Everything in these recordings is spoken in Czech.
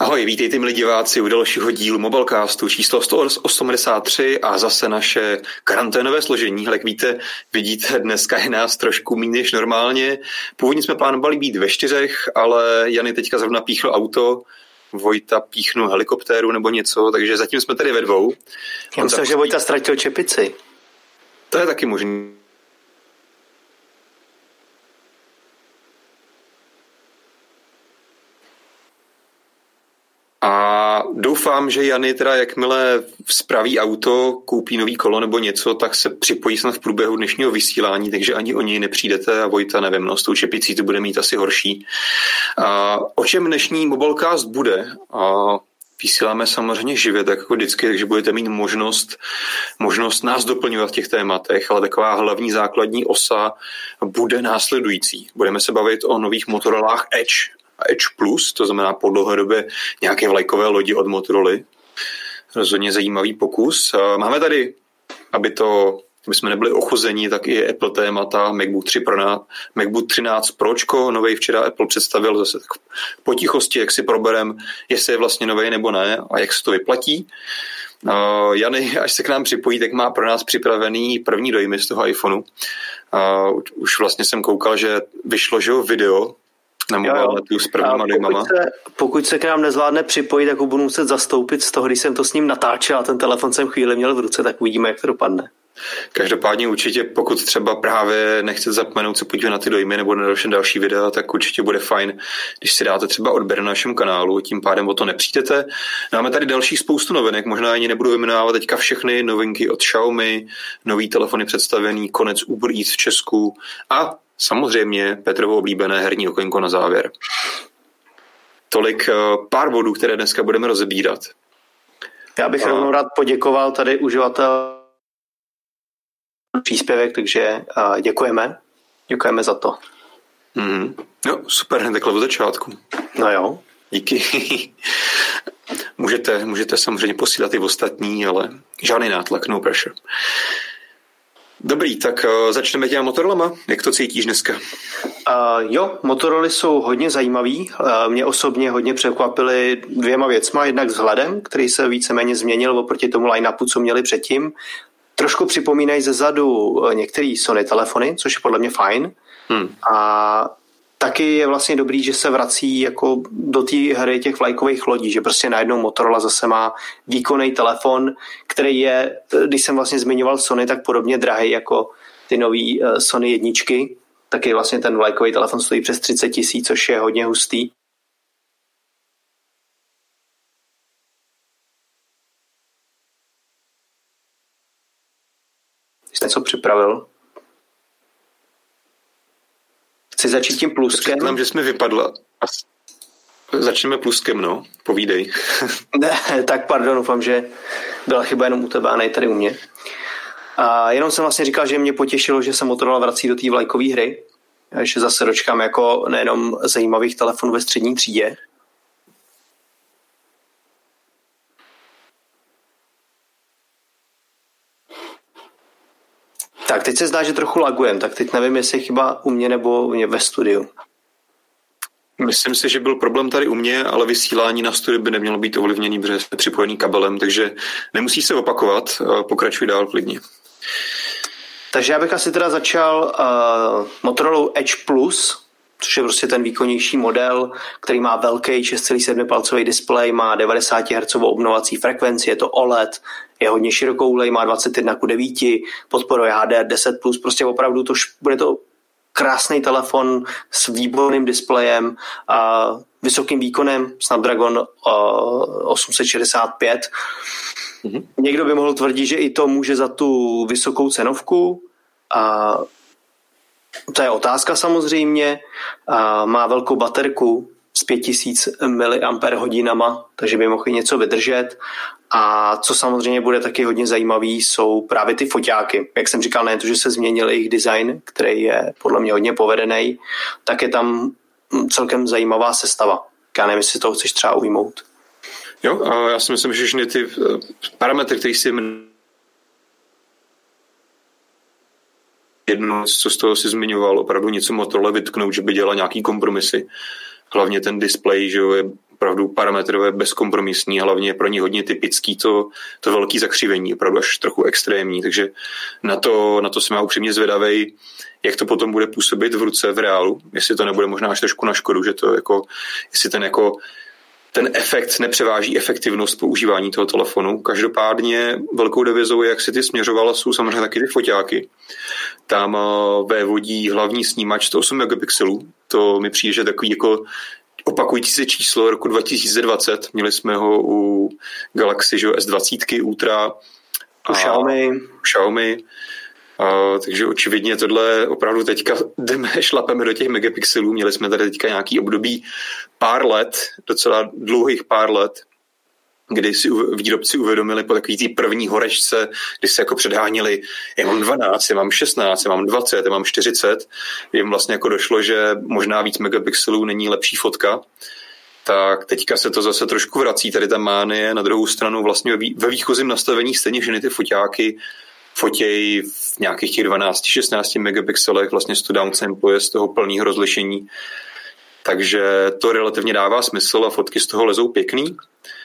Ahoj, vítejte milí diváci u dalšího dílu Mobilecastu číslo 183 a zase naše karanténové složení. Jak víte, vidíte, dneska je nás trošku méně než normálně. Původně jsme plánovali být ve čtyřech, ale Jany teďka zrovna píchl auto, Vojta píchnul helikoptéru nebo něco, takže zatím jsme tady ve dvou. Já myslím, že Vojta ztratil čepici. To je taky možný. A doufám, že Jany teda jakmile spraví auto, koupí nový kolo nebo něco, tak se připojí snad v průběhu dnešního vysílání, takže ani o něj nepřijdete a Vojta nevím, no s tou čepicí to bude mít asi horší. A o čem dnešní Mobilecast bude? A vysíláme samozřejmě živě, tak jako vždycky, takže budete mít možnost, možnost nás doplňovat v těch tématech, ale taková hlavní základní osa bude následující. Budeme se bavit o nových Motorolách Edge, Edge Plus, to znamená po dlouhodobě nějaké vlajkové lodi od Motorola. Rozhodně zajímavý pokus. Máme tady, aby to aby jsme nebyli ochuzení, tak i Apple témata, MacBook 3 pro nás, MacBook 13 Pročko, nový včera Apple představil zase tak potichosti, jak si proberem, jestli je vlastně nový nebo ne a jak se to vyplatí. Uh, Jany, až se k nám připojí, tak má pro nás připravený první dojmy z toho iPhoneu. Uh, už vlastně jsem koukal, že vyšlo že video na mobiletu s prvníma dojmama. Se, pokud se k nám nezvládne připojit, tak ho budu muset zastoupit z toho, když jsem to s ním natáčel a ten telefon jsem chvíli měl v ruce, tak uvidíme, jak to dopadne. Každopádně určitě, pokud třeba právě nechcete zapomenout se podívat na ty dojmy nebo na další, další videa, tak určitě bude fajn, když si dáte třeba odběr na našem kanálu, tím pádem o to nepřijdete. Máme tady další spoustu novinek, možná ani nebudu vyjmenovat teďka všechny novinky od Xiaomi, nový telefony představený, konec Uber Eats v Česku a samozřejmě Petrovo oblíbené herní okénko na závěr. Tolik eh, pár bodů, které dneska budeme rozebírat. Já bych a... rovnou rád poděkoval tady uživatel příspěvek, takže děkujeme. Děkujeme za to. Mm-hmm. No, super, hned takhle od začátku. No jo. Díky. můžete, můžete samozřejmě posílat i ostatní, ale žádný nátlak, no pressure. Dobrý, tak uh, začneme těma Motorolama. Jak to cítíš dneska? Uh, jo, Motoroly jsou hodně zajímavý. Uh, mě osobně hodně překvapily dvěma věcma. Jednak vzhledem, který se víceméně změnil oproti tomu line-upu, co měli předtím. Trošku připomínají ze zadu eh, některé Sony telefony, což je podle mě fajn. Hmm. A taky je vlastně dobrý, že se vrací jako do té hry těch vlajkových lodí, že prostě najednou Motorola zase má výkonný telefon, který je, když jsem vlastně zmiňoval Sony, tak podobně drahý jako ty nový eh, Sony jedničky, taky vlastně ten vlajkový telefon stojí přes 30 tisíc, což je hodně hustý. Jsi něco připravil? Chci začít tím pluskem. Říkám, že jsme vypadla. Začneme pluskem, no. Povídej. ne, tak pardon, doufám, že byla chyba jenom u tebe a ne tady u mě. A jenom jsem vlastně říkal, že mě potěšilo, že se Motorola vrací do té vlajkové hry, že zase dočkám jako nejenom zajímavých telefonů ve střední třídě, Tak teď se zdá, že trochu lagujem, tak teď nevím, jestli je chyba u mě nebo u mě ve studiu. Myslím si, že byl problém tady u mě, ale vysílání na studiu by nemělo být ovlivněný, protože jsme připojený kabelem, takže nemusí se opakovat, pokračuj dál klidně. Takže já bych asi teda začal uh, Motorola Edge Plus, což je prostě ten výkonnější model, který má velký 6,7 palcový displej, má 90 Hz obnovací frekvenci, je to OLED, je hodně širokoulej, má 21 k 9, podporuje HDR10+, prostě opravdu to bude to krásný telefon s výborným displejem a vysokým výkonem Snapdragon 865. Mm-hmm. Někdo by mohl tvrdit, že i to může za tu vysokou cenovku. A to je otázka samozřejmě. A má velkou baterku s 5000 mAh, takže by mohl něco vydržet. A co samozřejmě bude taky hodně zajímavý, jsou právě ty foťáky. Jak jsem říkal, ne to, že se změnil jejich design, který je podle mě hodně povedený, tak je tam celkem zajímavá sestava. Já nevím, jestli toho chceš třeba ujmout. Jo, a já si myslím, že všechny ty eh, parametry, které si jedno, co z toho si zmiňoval, opravdu něco Motorola vytknout, že by dělala nějaký kompromisy. Hlavně ten display, že jo, je opravdu parametrové bezkompromisní, hlavně pro ně hodně typický to, to velký zakřivení, opravdu až trochu extrémní, takže na to, na to jsem já upřímně zvědavej, jak to potom bude působit v ruce v reálu, jestli to nebude možná až trošku na škodu, že to jako, jestli ten jako ten efekt nepřeváží efektivnost používání toho telefonu. Každopádně velkou devizou, jak si ty směřovala, jsou samozřejmě taky ty foťáky. Tam eh, vévodí hlavní snímač 108 megapixelů. To mi přijde, že takový jako opakující se číslo roku 2020. Měli jsme ho u Galaxy že S20 Ultra. U Xiaomi. Xiaomi. Takže očividně tohle opravdu teďka jdeme, šlapeme do těch megapixelů. Měli jsme tady teďka nějaký období pár let, docela dlouhých pár let, kdy si výrobci uvědomili po takový té první horečce, kdy se jako předháněli, já mám 12, já mám 16, já mám 20, já mám 40, jim vlastně jako došlo, že možná víc megapixelů není lepší fotka, tak teďka se to zase trošku vrací, tady ta mánie, na druhou stranu vlastně ve výchozím nastavení stejně ženy ty foťáky fotěj v nějakých těch 12-16 megapixelech, vlastně to downsample z toho plného rozlišení, takže to relativně dává smysl a fotky z toho lezou pěkný.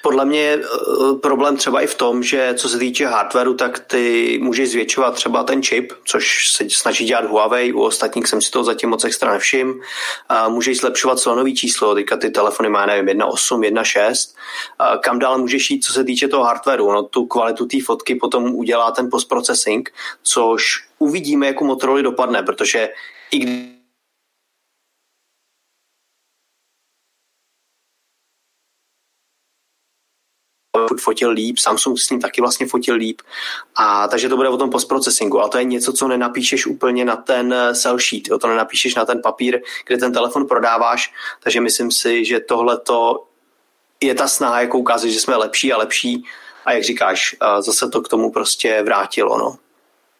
Podle mě je eh, problém třeba i v tom, že co se týče hardwareu, tak ty můžeš zvětšovat třeba ten čip, což se snaží dělat Huawei, u ostatních jsem si toho zatím moc extra nevšim. A můžeš zlepšovat slonový číslo, teďka ty telefony má, nevím, 1.8, 1.6. A kam dál můžeš jít, co se týče toho hardwareu? No, tu kvalitu té fotky potom udělá ten postprocessing, což uvidíme, jak u Motorola dopadne, protože i když furt fotil líp, Samsung s ním taky vlastně fotil líp, a takže to bude o tom postprocesingu, a to je něco, co nenapíšeš úplně na ten eh, sell sheet, jo, to nenapíšeš na ten papír, kde ten telefon prodáváš, takže myslím si, že tohle to je ta snaha, jako ukázat, že jsme lepší a lepší a jak říkáš, eh, zase to k tomu prostě vrátilo, no.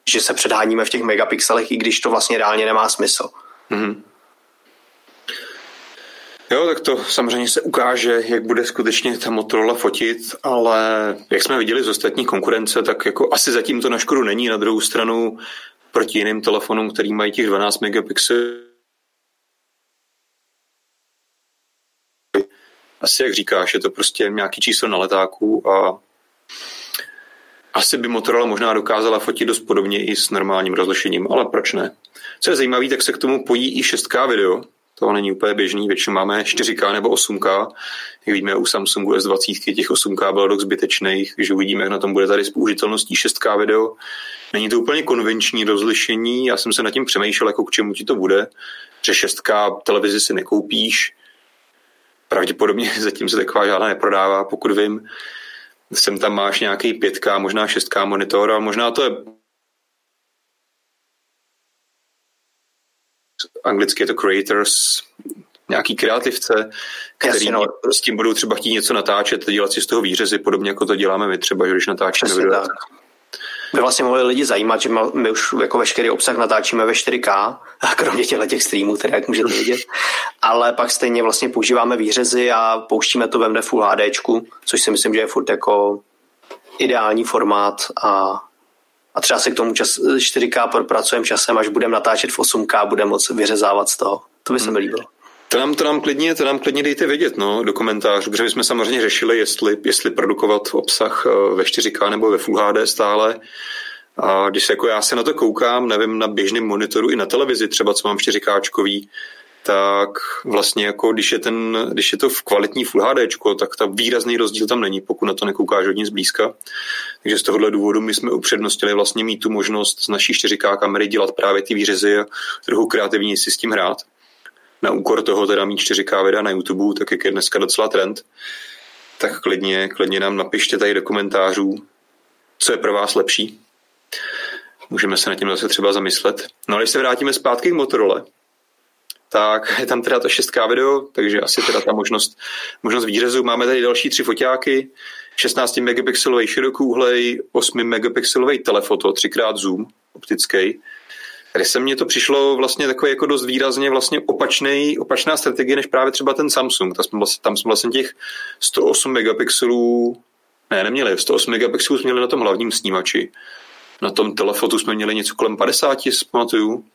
Že se předháníme v těch megapixelech, i když to vlastně reálně nemá smysl. Mm-hmm. Jo, tak to samozřejmě se ukáže, jak bude skutečně ta Motorola fotit, ale jak jsme viděli z ostatní konkurence, tak jako asi zatím to na škodu není. Na druhou stranu proti jiným telefonům, který mají těch 12 megapixelů, asi jak říkáš, je to prostě nějaký číslo na letáku a asi by Motorola možná dokázala fotit dost podobně i s normálním rozlišením, ale proč ne? Co je zajímavé, tak se k tomu pojí i 6K video, to není úplně běžný, většinou máme 4K nebo 8K. Jak víme, u Samsungu S20 těch 8K bylo dost zbytečných, takže uvidíme, jak na tom bude tady s použitelností 6K video. Není to úplně konvenční rozlišení, já jsem se nad tím přemýšlel, jako k čemu ti to bude, že 6K televizi si nekoupíš, pravděpodobně zatím se taková žádná neprodává, pokud vím. Sem tam máš nějaký 5K, možná 6K monitor a možná to je anglicky je to creators, nějaký kreativce, který Jasně, no. s tím budou třeba chtít něco natáčet, dělat si z toho výřezy, podobně jako to děláme my třeba, že když natáčíme Přesně video. Tak. By vlastně mohli lidi zajímat, že my už jako veškerý obsah natáčíme ve 4K, a kromě těchto těch streamů, které jak můžete vidět, ale pak stejně vlastně používáme výřezy a pouštíme to ve Full HD, což si myslím, že je furt jako ideální formát a a třeba se k tomu čas, 4K propracujeme časem, až budeme natáčet v 8K, budeme moc vyřezávat z toho. To by se mi líbilo. To nám, to nám klidně, to nám klidně dejte vědět no, do komentářů, protože my jsme samozřejmě řešili, jestli, jestli produkovat obsah eh, ve 4K nebo ve Full HD stále. A když se jako já se na to koukám, nevím, na běžném monitoru i na televizi, třeba co mám 4K, tak vlastně jako když je, ten, když je to v kvalitní Full HD, tak ta výrazný rozdíl tam není, pokud na to nekoukáš hodně zblízka. Takže z tohohle důvodu my jsme upřednostili vlastně mít tu možnost z naší 4K kamery dělat právě ty výřezy a trochu kreativně si s tím hrát. Na úkor toho teda mít 4K videa na YouTube, tak jak je dneska docela trend, tak klidně, klidně nám napište tady do komentářů, co je pro vás lepší. Můžeme se na tím zase třeba zamyslet. No a když se vrátíme zpátky k Motorola, tak je tam teda to 6K video, takže asi teda ta možnost, možnost výřezu. Máme tady další tři foťáky, 16 megapixelový širokouhlej, 8 megapixelový telefoto, třikrát zoom optický. Tady se mně to přišlo vlastně takový jako dost výrazně vlastně opačný, opačná strategie než právě třeba ten Samsung. Tam jsme vlastně, tam jsme vlastně těch 108 megapixelů, ne, neměli, 108 megapixelů jsme měli na tom hlavním snímači. Na tom telefotu jsme měli něco kolem 50, si pamatuju.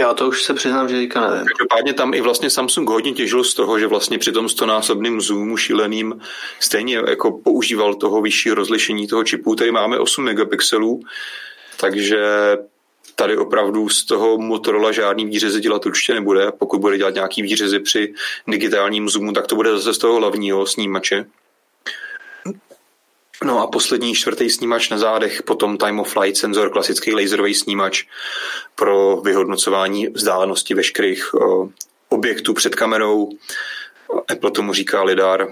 Já to už se přiznám, že teďka nevím. Každopádně tam i vlastně Samsung hodně těžil z toho, že vlastně při tom stonásobným zoomu šíleným stejně jako používal toho vyšší rozlišení toho čipu. Tady máme 8 megapixelů, takže tady opravdu z toho Motorola žádný výřezy dělat určitě nebude. Pokud bude dělat nějaký výřezy při digitálním zoomu, tak to bude zase z toho hlavního snímače. No a poslední čtvrtý snímač na zádech, potom time of flight senzor, klasický laserový snímač pro vyhodnocování vzdálenosti veškerých o, objektů před kamerou. Apple tomu říká lidar,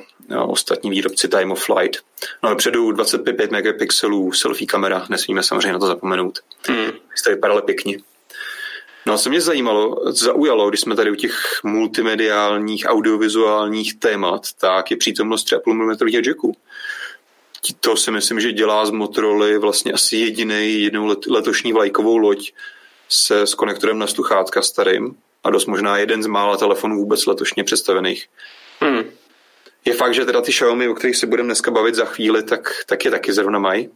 ostatní výrobci time of flight. No a předu 25 megapixelů selfie kamera, nesmíme samozřejmě na to zapomenout. Hmm. To vypadalo pěkně. No a co mě zajímalo, zaujalo, když jsme tady u těch multimediálních, audiovizuálních témat, tak je přítomnost 3,5 mm jacků to si myslím, že dělá z Motorola vlastně asi jediný jednou letošní vlajkovou loď se s konektorem na sluchátka starým a dost možná jeden z mála telefonů vůbec letošně představených. Hmm. Je fakt, že teda ty Xiaomi, o kterých se budeme dneska bavit za chvíli, tak, tak je taky zrovna mají.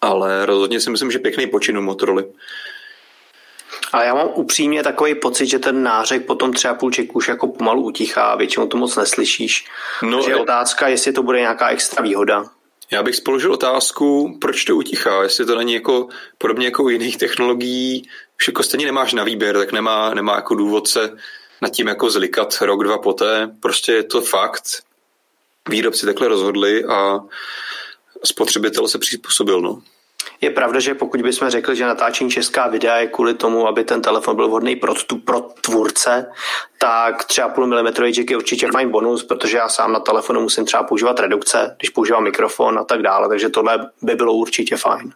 Ale rozhodně si myslím, že pěkný počin u Motorola. A já mám upřímně takový pocit, že ten nářek potom třeba půlček už jako pomalu utichá, většinou to moc neslyšíš. No, Takže je otázka, jestli to bude nějaká extra výhoda. Já bych spoložil otázku, proč to utichá, jestli to není jako podobně jako u jiných technologií, už jako stejně nemáš na výběr, tak nemá, nemá jako důvod se nad tím jako zlikat rok, dva poté. Prostě je to fakt. Výrobci takhle rozhodli a spotřebitel se přizpůsobil. No. Je pravda, že pokud bychom řekli, že natáčení česká videa je kvůli tomu, aby ten telefon byl vhodný pro, tu, pro tvůrce, tak třeba půl mm jack je určitě fajn bonus, protože já sám na telefonu musím třeba používat redukce, když používám mikrofon a tak dále, takže tohle by bylo určitě fajn.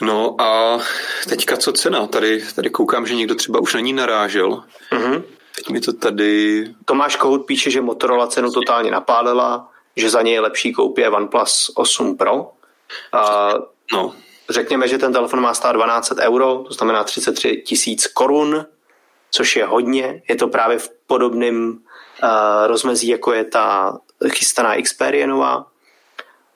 No a teďka co cena? Tady, tady koukám, že někdo třeba už na ní narážel. Mm-hmm. Teď mi to tady... Tomáš Kohout píše, že Motorola cenu totálně napálila, že za něj je lepší koupě OnePlus 8 Pro. A no. Řekněme, že ten telefon má stát 12 euro, to znamená 33 tisíc korun, což je hodně. Je to právě v podobném uh, rozmezí, jako je ta chystaná Xperia nová.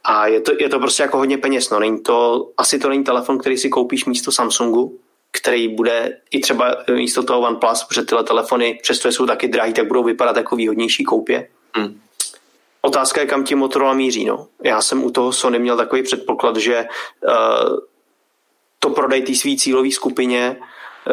A je to, je to prostě jako hodně peněz. No. Není to, asi to není telefon, který si koupíš místo Samsungu, který bude i třeba místo toho OnePlus, protože tyhle telefony, přestože jsou taky drahý, tak budou vypadat jako výhodnější koupě. Hmm. Otázka je, kam ti Motorola míří. No. Já jsem u toho Sony měl takový předpoklad, že uh, to prodej té své cílové skupině,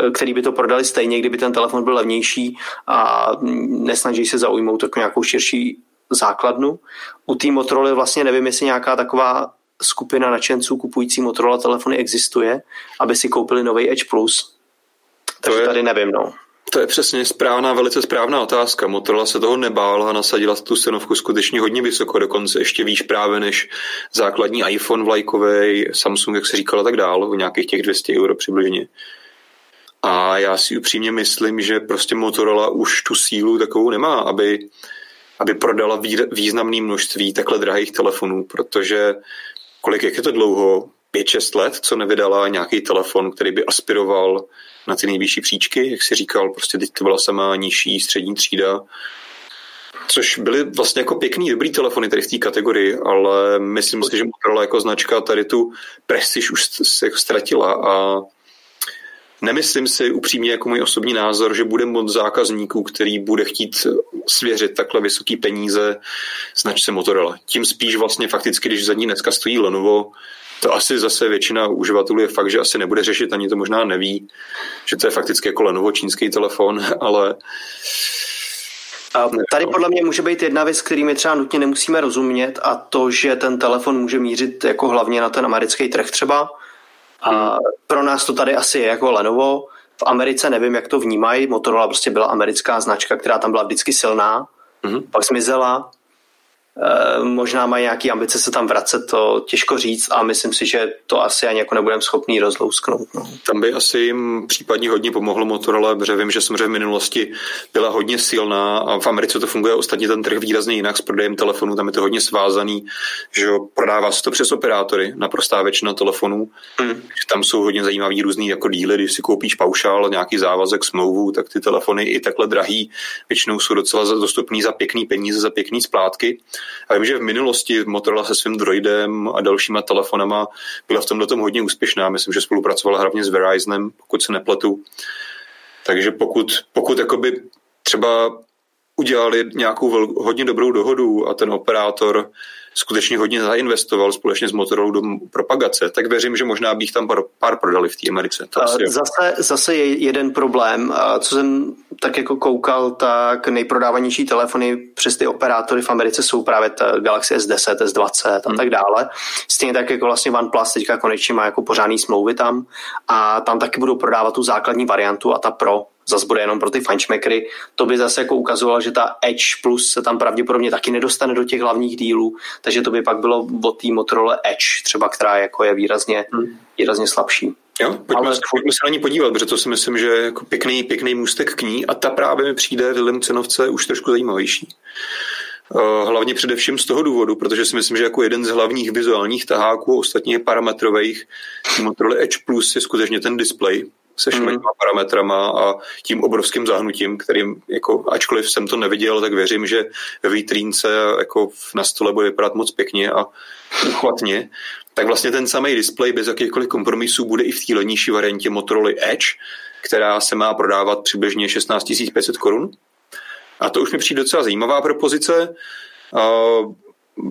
uh, který by to prodali stejně, kdyby ten telefon byl levnější a nesnaží se zaujmout takovou nějakou širší základnu. U té Motorola vlastně nevím, jestli nějaká taková skupina nadšenců kupující Motorola telefony existuje, aby si koupili nový Edge Plus. Takže je... tady nevím, no. To je přesně správná, velice správná otázka. Motorola se toho nebála a nasadila tu cenovku skutečně hodně vysoko, dokonce ještě výš právě než základní iPhone vlajkový, Samsung, jak se říkalo, tak dál, o nějakých těch 200 euro přibližně. A já si upřímně myslím, že prostě Motorola už tu sílu takovou nemá, aby, aby prodala významné množství takhle drahých telefonů, protože kolik, jak je to dlouho, 5-6 let, co nevydala nějaký telefon, který by aspiroval na ty nejvyšší příčky, jak si říkal, prostě teď to byla sama nižší střední třída, což byly vlastně jako pěkný, dobrý telefony tady v té kategorii, ale myslím si, že Motorola jako značka tady tu prestiž už se jako ztratila a Nemyslím si upřímně jako můj osobní názor, že bude moc zákazníků, který bude chtít svěřit takhle vysoký peníze značce Motorola. Tím spíš vlastně fakticky, když za ní dneska stojí Lenovo, to asi zase většina uživatelů je fakt, že asi nebude řešit, ani to možná neví, že to je fakticky jako Lenovo čínský telefon, ale a tady podle mě může být jedna věc, kterými třeba nutně nemusíme rozumět a to, že ten telefon může mířit jako hlavně na ten americký trh třeba. A pro nás to tady asi je jako Lenovo. V Americe nevím, jak to vnímají. Motorola prostě byla americká značka, která tam byla vždycky silná. Hmm. Pak zmizela možná mají nějaké ambice se tam vracet, to těžko říct a myslím si, že to asi ani jako nebudeme schopný rozlousknout. No. Tam by asi jim případně hodně pomohlo Motorola, protože vím, že samozřejmě v minulosti byla hodně silná a v Americe to funguje ostatně ten trh výrazně jinak s prodejem telefonů, tam je to hodně svázaný, že prodává se to přes operátory, naprostá většina telefonů, mm. tam jsou hodně zajímavý různý jako díly, když si koupíš paušál, nějaký závazek, smlouvu, tak ty telefony i takhle drahý většinou jsou docela dostupný za pěkný peníze, za pěkný splátky. A vím, že v minulosti Motorola se svým Droidem a dalšíma telefonama byla v tomhle tom hodně úspěšná. Myslím, že spolupracovala hlavně s Verizonem, pokud se nepletu. Takže pokud, pokud jakoby třeba udělali nějakou vel, hodně dobrou dohodu a ten operátor skutečně hodně zainvestoval společně s Motorola do propagace, tak věřím, že možná bych tam pár, pár prodali v té Americe. Zase, zase je jeden problém, co jsem tak jako koukal, tak nejprodávanější telefony přes ty operátory v Americe jsou právě ta Galaxy S10, S20 a hmm. tak dále. Stejně tak jako vlastně OnePlus teďka konečně má jako pořádný smlouvy tam a tam taky budou prodávat tu základní variantu a ta Pro zase bude jenom pro ty fančmekry. To by zase jako ukazovalo, že ta Edge Plus se tam pravděpodobně taky nedostane do těch hlavních dílů, takže to by pak bylo od té Motorola Edge, třeba která jako je výrazně, hmm. výrazně slabší. Jo, pojďme, Ale... se, pojďme se na ní podívat, protože to si myslím, že je jako pěkný, pěkný můstek k ní a ta právě mi přijde v cenovce už trošku zajímavější. Eh, hlavně především z toho důvodu, protože si myslím, že jako jeden z hlavních vizuálních taháků ostatně parametrových Motorola Edge Plus je skutečně ten display, se všemi mm. parametrama a tím obrovským zahnutím, kterým, jako, ačkoliv jsem to neviděl, tak věřím, že ve vitrínce jako na stole bude vypadat moc pěkně a uchvatně. Tak vlastně ten samý display bez jakýchkoliv kompromisů bude i v té levnější variantě Motorola Edge, která se má prodávat přibližně 16 500 korun. A to už mi přijde docela zajímavá propozice.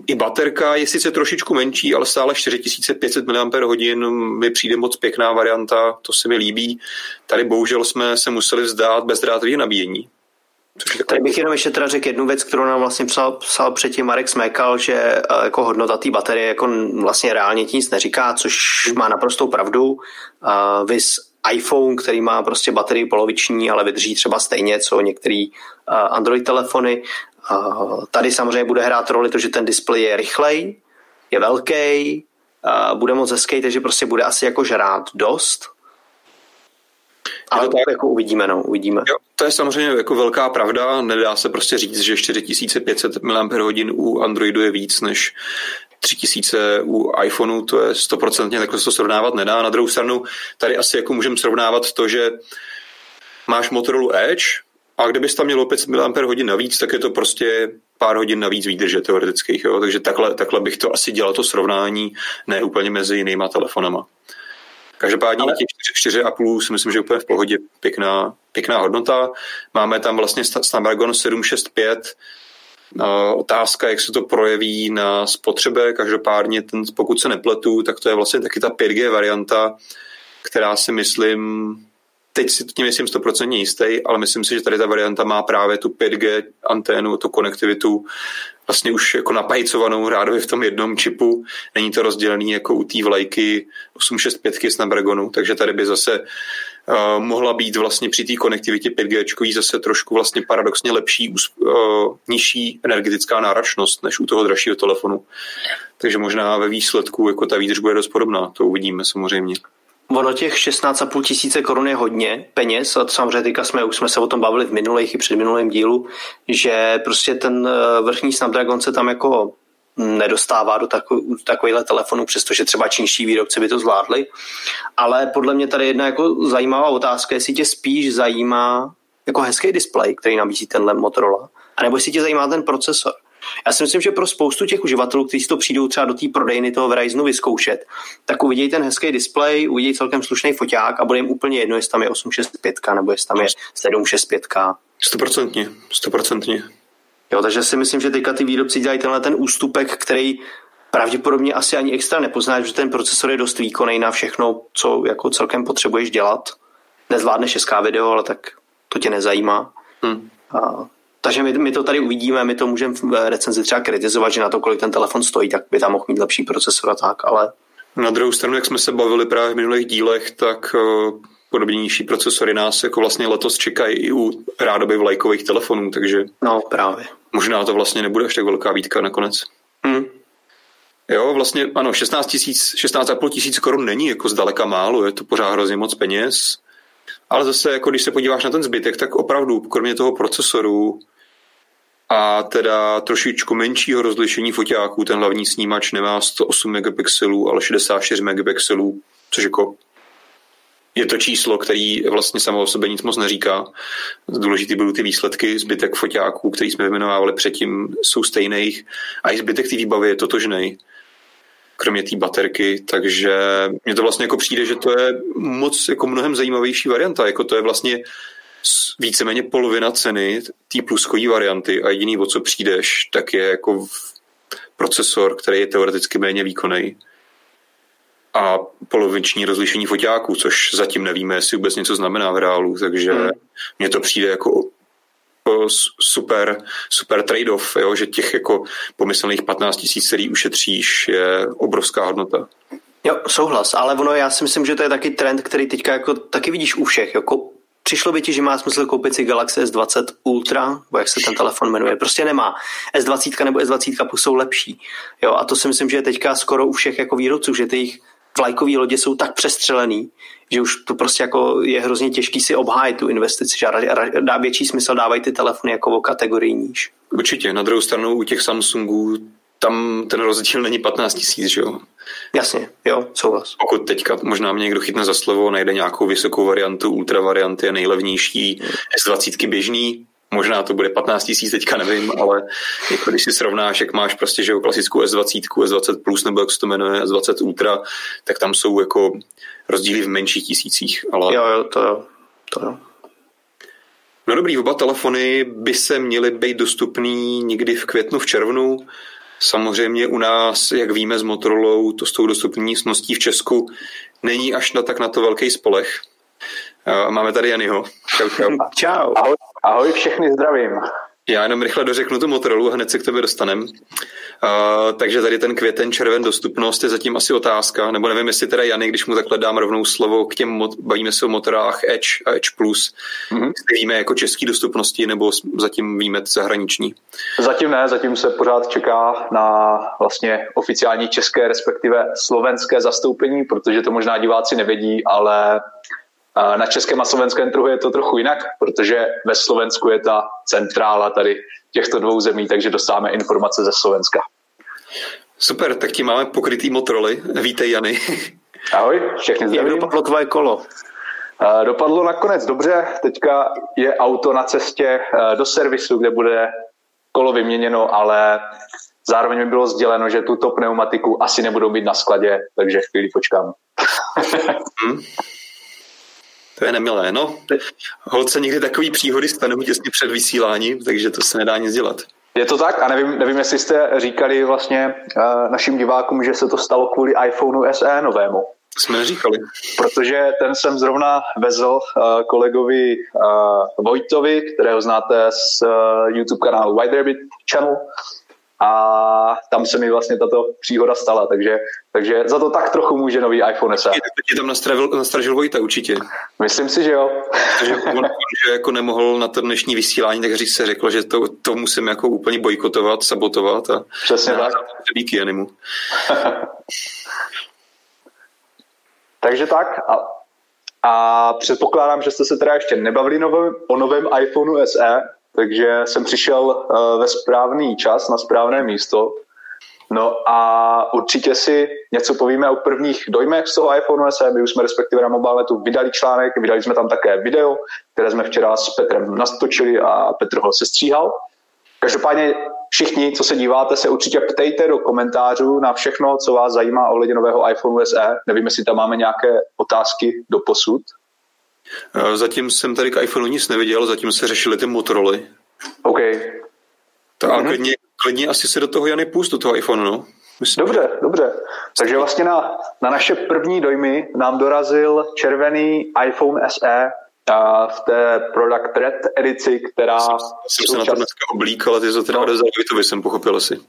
I baterka je sice trošičku menší, ale stále 4500 mAh mi přijde moc pěkná varianta, to se mi líbí. Tady bohužel jsme se museli vzdát bezdrátového nabíjení. Tady bych jenom ještě teda řekl jednu věc, kterou nám vlastně psal, psal předtím Marek Smekal, že eh, jako hodnota té baterie jako vlastně reálně nic neříká, což má naprostou pravdu. Uh, vys iPhone, který má prostě baterii poloviční, ale vydrží třeba stejně, co některé uh, Android telefony. Tady samozřejmě bude hrát roli to, že ten displej je rychlej, je velký, bude moc hezký, takže prostě bude asi jako žrát dost. Ale to tak jako uvidíme, no, uvidíme. Jo, to je samozřejmě jako velká pravda, nedá se prostě říct, že 4500 mAh u Androidu je víc než 3000 u iPhoneu, to je stoprocentně, takhle se to srovnávat nedá. Na druhou stranu, tady asi jako můžeme srovnávat to, že máš Motorola Edge, a kdybys tam měl 500 mAh navíc, tak je to prostě pár hodin navíc výdrže teoretických. Jo? Takže takhle, takhle bych to asi dělal to srovnání, ne úplně mezi jinýma telefonama. Každopádně Ale... těch 4,5 si myslím, že je úplně v pohodě pěkná, pěkná hodnota. Máme tam vlastně Snapdragon 765, Otázka, jak se to projeví na spotřebe, každopádně ten, pokud se nepletu, tak to je vlastně taky ta 5G varianta, která si myslím teď si tím nejsem stoprocentně jistý, ale myslím si, že tady ta varianta má právě tu 5G anténu, tu konektivitu vlastně už jako napajcovanou rádově v tom jednom čipu. Není to rozdělený jako u té vlajky 865 Snapdragonu, takže tady by zase uh, mohla být vlastně při té konektivitě 5G zase trošku vlastně paradoxně lepší, uh, nižší energetická náročnost než u toho dražšího telefonu. Takže možná ve výsledku jako ta výdrž bude dost podobná, to uvidíme samozřejmě. Ono těch 16,5 tisíce korun je hodně peněz a samozřejmě teďka jsme, už jsme se o tom bavili v minulých i předminulém dílu, že prostě ten eh, vrchní Snapdragon se tam jako nedostává do takovýchhle telefonů, přestože třeba čínští výrobci by to zvládli. Ale podle mě tady jedna jako zajímavá otázka, jestli tě spíš zajímá jako hezký displej, který nabízí tenhle Motorola, anebo jestli tě zajímá ten procesor. Já si myslím, že pro spoustu těch uživatelů, kteří to přijdou třeba do té prodejny toho Verizonu vyzkoušet, tak uvidí ten hezký displej, uvidí celkem slušný foťák a bude jim úplně jedno, jestli tam je 865 nebo jestli tam je 765. Stoprocentně, stoprocentně. Jo, takže si myslím, že teďka ty výrobci dělají tenhle ten ústupek, který pravděpodobně asi ani extra nepoznáš, že ten procesor je dost výkonný na všechno, co jako celkem potřebuješ dělat. Nezvládneš 6K video, ale tak to tě nezajímá. Hmm. A takže my, my to tady uvidíme, my to můžeme v recenzi třeba kritizovat, že na to, kolik ten telefon stojí, tak by tam mohl mít lepší procesor a tak, ale... Na druhou stranu, jak jsme se bavili právě v minulých dílech, tak uh, podobnější procesory nás jako vlastně letos čekají i u rádoby vlajkových telefonů, takže... No, právě. Možná to vlastně nebude až tak velká výtka nakonec. Hmm. Jo, vlastně ano, 16 tisíc, 16,5 tisíc korun není jako zdaleka málo, je to pořád hrozně moc peněz. Ale zase, jako když se podíváš na ten zbytek, tak opravdu, kromě toho procesoru a teda trošičku menšího rozlišení foťáků, ten hlavní snímač nemá 108 megapixelů, ale 64 megapixelů, což jako je to číslo, který vlastně samo o sobě nic moc neříká. Důležitý budou ty výsledky, zbytek foťáků, který jsme vyjmenovali předtím, jsou stejných a i zbytek té výbavy je totožný kromě té baterky, takže mně to vlastně jako přijde, že to je moc jako mnohem zajímavější varianta, jako to je vlastně víceméně polovina ceny té pluskové varianty a jediný, o co přijdeš, tak je jako procesor, který je teoreticky méně výkonný a poloviční rozlišení foťáků, což zatím nevíme, jestli vůbec něco znamená v reálu, takže hmm. mně to přijde jako super, super trade-off, jo, že těch jako pomyslných 15 tisíc, který ušetříš, je obrovská hodnota. Jo, souhlas, ale ono, já si myslím, že to je taky trend, který teďka jako taky vidíš u všech, jako Přišlo by ti, že má smysl koupit si Galaxy S20 Ultra, nebo jak se ten telefon jmenuje, prostě nemá. S20 nebo S20 Plus jsou lepší. Jo, a to si myslím, že je teďka skoro u všech jako výrobců, že ty jejich vlajkové lodě jsou tak přestřelený, že už to prostě jako je hrozně těžký si obhájit tu investici, že dá větší smysl dávají ty telefony jako o kategorii níž. Určitě, na druhou stranu u těch Samsungů tam ten rozdíl není 15 tisíc, že jo? Jasně, jo, souhlas. Pokud teďka možná mě někdo chytne za slovo, najde nějakou vysokou variantu, ultra varianty je nejlevnější, S20 běžný, možná to bude 15 tisíc, teďka nevím, ale jako když si srovnáš, jak máš prostě že jo, klasickou S20, S20 Plus nebo jak se to jmenuje, S20 Ultra, tak tam jsou jako rozdíly v menších tisících. Ale... Jo, jo, to jo. To jo. No dobrý, oba telefony by se měly být dostupný někdy v květnu, v červnu. Samozřejmě u nás, jak víme s Motorola, to s tou dostupní sností v Česku není až na tak na to velký spolech. Máme tady Janyho. Čau, čau. čau. Ahoj, ahoj všechny zdravím. Já jenom rychle dořeknu tu Motorola a hned se k tebe dostanem. Uh, takže tady ten květen, červen, dostupnost je zatím asi otázka, nebo nevím, jestli teda Jany, když mu takhle dám rovnou slovo k těm, bavíme se o motorách Edge a Edge Plus, mm-hmm. víme jako český dostupnosti, nebo zatím víme zahraniční? Zatím ne, zatím se pořád čeká na vlastně oficiální české, respektive slovenské zastoupení, protože to možná diváci nevědí, ale na českém a slovenském trhu je to trochu jinak, protože ve Slovensku je ta centrála tady těchto dvou zemí, takže dostáváme informace ze Slovenska. Super, tak ti máme pokrytý motroly. Vítej, Jany. Ahoj, všechny zdravím. Jak dopadlo tvoje kolo? Dopadlo nakonec dobře, teďka je auto na cestě do servisu, kde bude kolo vyměněno, ale zároveň mi bylo sděleno, že tuto pneumatiku asi nebudou mít na skladě, takže chvíli počkám. To je nemilé, no. Holce někdy takový příhody stanou těsně před vysíláním, takže to se nedá nic dělat. Je to tak a nevím, nevím jestli jste říkali vlastně uh, našim divákům, že se to stalo kvůli iPhoneu SE novému. Jsme neříkali. Protože ten jsem zrovna vezl uh, kolegovi uh, Vojtovi, kterého znáte z uh, YouTube kanálu White Rabbit Channel a tam se mi vlastně tato příhoda stala, takže, takže za to tak trochu může nový iPhone SE. Tak ti tam nastražil, nastražil Vojta určitě. Myslím si, že jo. Takže on, že jako nemohl na to dnešní vysílání, tak říct se řekl, že to, to musím jako úplně bojkotovat, sabotovat a Přesně tak. díky animu. takže tak a, a předpokládám, že jste se teda ještě nebavili novém, o novém iPhoneu SE, takže jsem přišel eh, ve správný čas na správné místo. No a určitě si něco povíme o prvních dojmech z toho iPhone SE. My už jsme respektive na Mobilenetu vydali článek, vydali jsme tam také video, které jsme včera s Petrem nastočili a Petr ho sestříhal. Každopádně všichni, co se díváte, se určitě ptejte do komentářů na všechno, co vás zajímá ohledně nového iPhone SE. Nevím, jestli tam máme nějaké otázky do posud. Zatím jsem tady k iPhoneu nic neviděl, zatím se řešily ty Motoroly. OK. Tak mm-hmm. klidně, klidně asi se do toho Jany pust, do toho iPhoneu, no. Myslím, dobře, dobře. Takže vlastně na, na naše první dojmy nám dorazil červený iPhone SE a v té Product Red edici, která... Jsem, jsem se na to dneska oblík, ale ty to teda no. by jsem pochopil asi.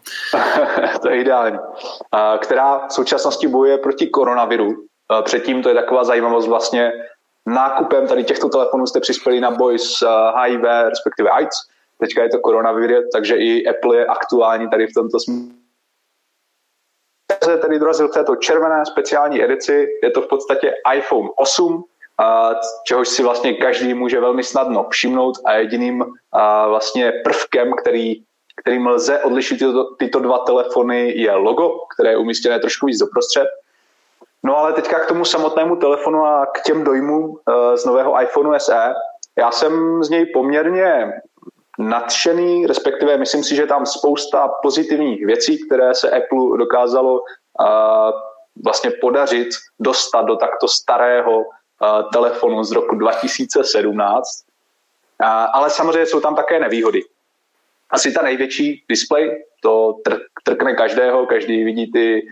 to je ideální. A, která v současnosti bojuje proti koronaviru. A předtím to je taková zajímavost vlastně, nákupem tady těchto telefonů jste přispěli na boj s HIV, eh, respektive AIDS. Teďka je to koronavir, takže i Apple je aktuální tady v tomto smyslu. Se tedy dorazil v této červené speciální edici, je to v podstatě iPhone 8, čehož si vlastně každý může velmi snadno všimnout a jediným vlastně prvkem, který, kterým lze odlišit tyto, tyto dva telefony je logo, které je umístěné trošku víc doprostřed No ale teďka k tomu samotnému telefonu a k těm dojmům uh, z nového iPhoneu SE. Já jsem z něj poměrně nadšený, respektive myslím si, že tam spousta pozitivních věcí, které se Apple dokázalo uh, vlastně podařit dostat do takto starého uh, telefonu z roku 2017. Uh, ale samozřejmě jsou tam také nevýhody. Asi ta největší display, to tr- trkne každého, každý vidí ty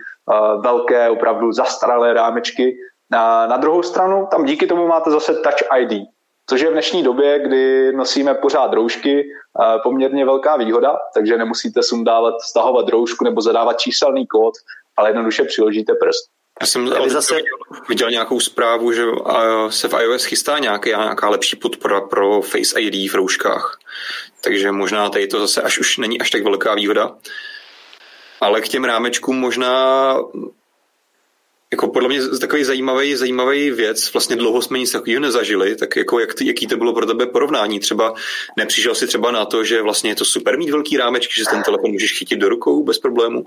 velké, opravdu zastaralé rámečky. Na, na druhou stranu, tam díky tomu máte zase Touch ID, což je v dnešní době, kdy nosíme pořád roušky, poměrně velká výhoda, takže nemusíte sundávat, stahovat roušku nebo zadávat číselný kód, ale jednoduše přiložíte prst. Já jsem ale zase... viděl nějakou zprávu, že se v iOS chystá nějaký, nějaká lepší podpora pro Face ID v rouškách. Takže možná tady to zase až už není až tak velká výhoda. Ale k těm rámečkům možná jako podle mě takový zajímavý, zajímavý věc, vlastně dlouho jsme nic takového nezažili, tak jako jak, jaký to bylo pro tebe porovnání? Třeba nepřišel si třeba na to, že vlastně je to super mít velký rámečky, že ten telefon můžeš chytit do rukou bez problému?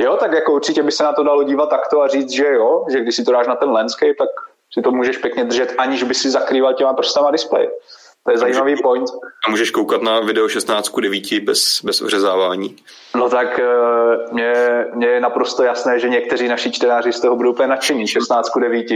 Jo, tak jako určitě by se na to dalo dívat takto a říct, že jo, že když si to dáš na ten landscape, tak si to můžeš pěkně držet, aniž by si zakrýval těma prstama display. To je zajímavý point. A můžeš koukat na video 16 9 bez, bez ořezávání. No tak eh, mě, mě je naprosto jasné, že někteří naši čtenáři z toho budou úplně nadšení 16 9.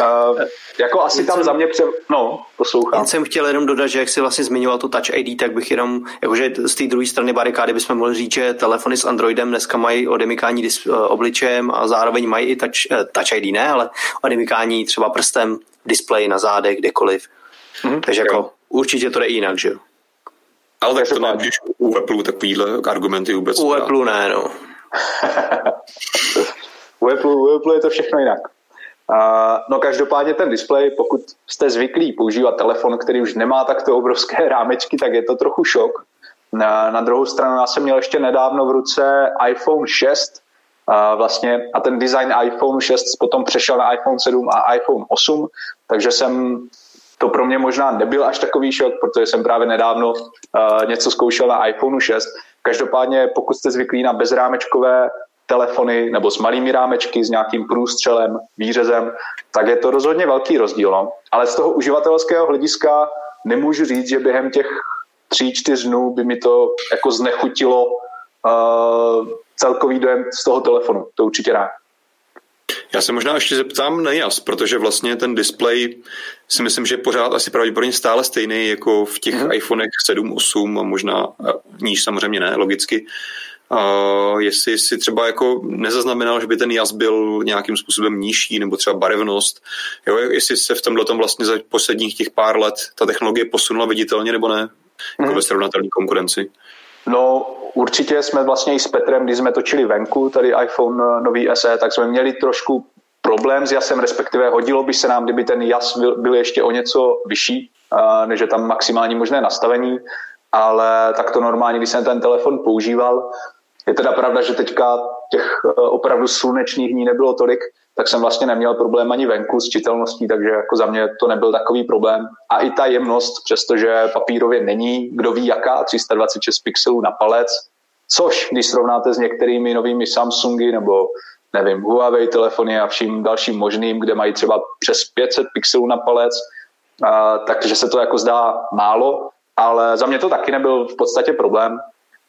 Uh, jako asi tam za mě pře... No, poslouchám. Já jsem chtěl jenom dodat, že jak jsi vlastně zmiňoval to Touch ID, tak bych jenom, jakože z té druhé strany barikády bychom mohli říct, že telefony s Androidem dneska mají odemykání dis- eh, obličejem a zároveň mají i touch, uh, touch ID, ne, ale odemykání třeba prstem, display na zádech, kdekoliv. Mm-hmm. Takže jako určitě to jde jinak, že jo. Ale tak to nemůžeš u Apple takovýhle argumenty vůbec. U Apple ne, no. u, Apple, u Apple je to všechno jinak. Uh, no každopádně ten displej, pokud jste zvyklí používat telefon, který už nemá takto obrovské rámečky, tak je to trochu šok. Na, na druhou stranu já jsem měl ještě nedávno v ruce iPhone 6 a vlastně a ten design iPhone 6 potom přešel na iPhone 7 a iPhone 8, takže jsem to pro mě možná nebyl až takový šok, protože jsem právě nedávno uh, něco zkoušel na iPhone 6. Každopádně, pokud jste zvyklí na bezrámečkové telefony nebo s malými rámečky, s nějakým průstřelem, výřezem, tak je to rozhodně velký rozdíl. No. Ale z toho uživatelského hlediska nemůžu říct, že během těch tří, čtyř dnů by mi to jako znechutilo uh, celkový dojem z toho telefonu. To určitě ne. Já se možná ještě zeptám na jas, protože vlastně ten display si myslím, že je pořád asi pravděpodobně stále stejný jako v těch mm-hmm. iPhonech 7, 8 a možná níž samozřejmě ne, logicky. Uh, jestli si třeba jako nezaznamenal, že by ten jas byl nějakým způsobem nižší, nebo třeba barevnost, jo, jestli se v tomhle vlastně za posledních těch pár let ta technologie posunula viditelně nebo ne, jako mm. ve srovnatelné konkurenci. No určitě jsme vlastně i s Petrem, když jsme točili venku, tady iPhone eh, nový SE, tak jsme měli trošku problém s jasem, respektive hodilo by se nám, kdyby ten jas byl, byl ještě o něco vyšší, uh, než je tam maximální možné nastavení, ale tak to normálně, když jsem ten telefon používal, je teda pravda, že teďka těch eh, opravdu slunečních dní nebylo tolik, tak jsem vlastně neměl problém ani venku s čitelností, takže jako za mě to nebyl takový problém. A i ta jemnost, přestože papírově není, kdo ví jaká, 326 pixelů na palec, což když srovnáte s některými novými Samsungy nebo nevím, Huawei telefony a vším dalším možným, kde mají třeba přes 500 pixelů na palec, takže se to jako zdá málo, ale za mě to taky nebyl v podstatě problém.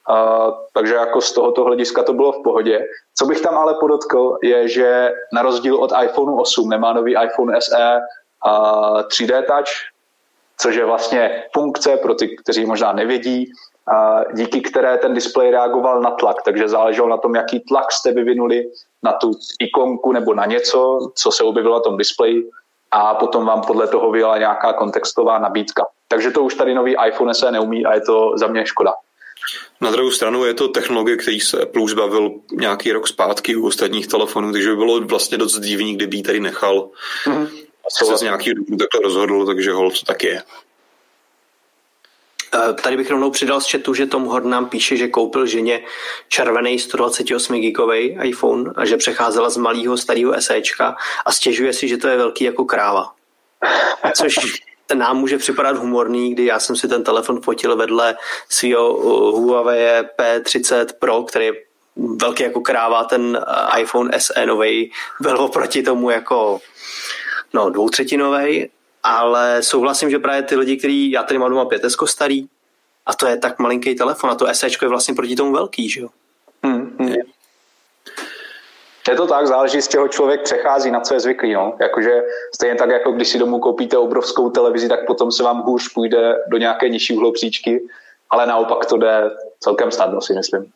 Uh, takže jako z tohoto hlediska to bylo v pohodě. Co bych tam ale podotkl, je, že na rozdíl od iPhone 8 nemá nový iPhone SE uh, 3D Touch, což je vlastně funkce pro ty, kteří možná nevědí, uh, díky které ten displej reagoval na tlak, takže záleželo na tom, jaký tlak jste vyvinuli na tu ikonku nebo na něco, co se objevilo na tom displeji a potom vám podle toho vyjela nějaká kontextová nabídka. Takže to už tady nový iPhone SE neumí a je to za mě škoda. Na druhou stranu je to technologie, který se Apple už bavil nějaký rok zpátky u ostatních telefonů, takže by bylo vlastně dost divný, kdyby ji tady nechal. Mm-hmm. Se z nějakých důvodů takhle rozhodl, takže hol to tak je. Eh, tady bych rovnou přidal z chatu, že Tom Horn nám píše, že koupil ženě červený 128 gigový iPhone a že přecházela z malého starého SEčka a stěžuje si, že to je velký jako kráva. Což nám může připadat humorný, kdy já jsem si ten telefon fotil vedle svého uh, Huawei P30 Pro, který je velký jako kráva ten eh, iPhone SE nový byl oproti tomu jako no, dvoutřetinový, ale souhlasím, že právě ty lidi, kteří, já tady mám doma 5 starý, a to je tak malinký telefon a to SE je vlastně proti tomu velký, že jo? Hmm, hmm. Je to tak, záleží z čeho člověk přechází, na co je zvyklý. No. Jakože stejně tak, jako když si domů koupíte obrovskou televizi, tak potom se vám hůř půjde do nějaké nižší uhlopříčky, ale naopak to jde celkem snadno, si myslím.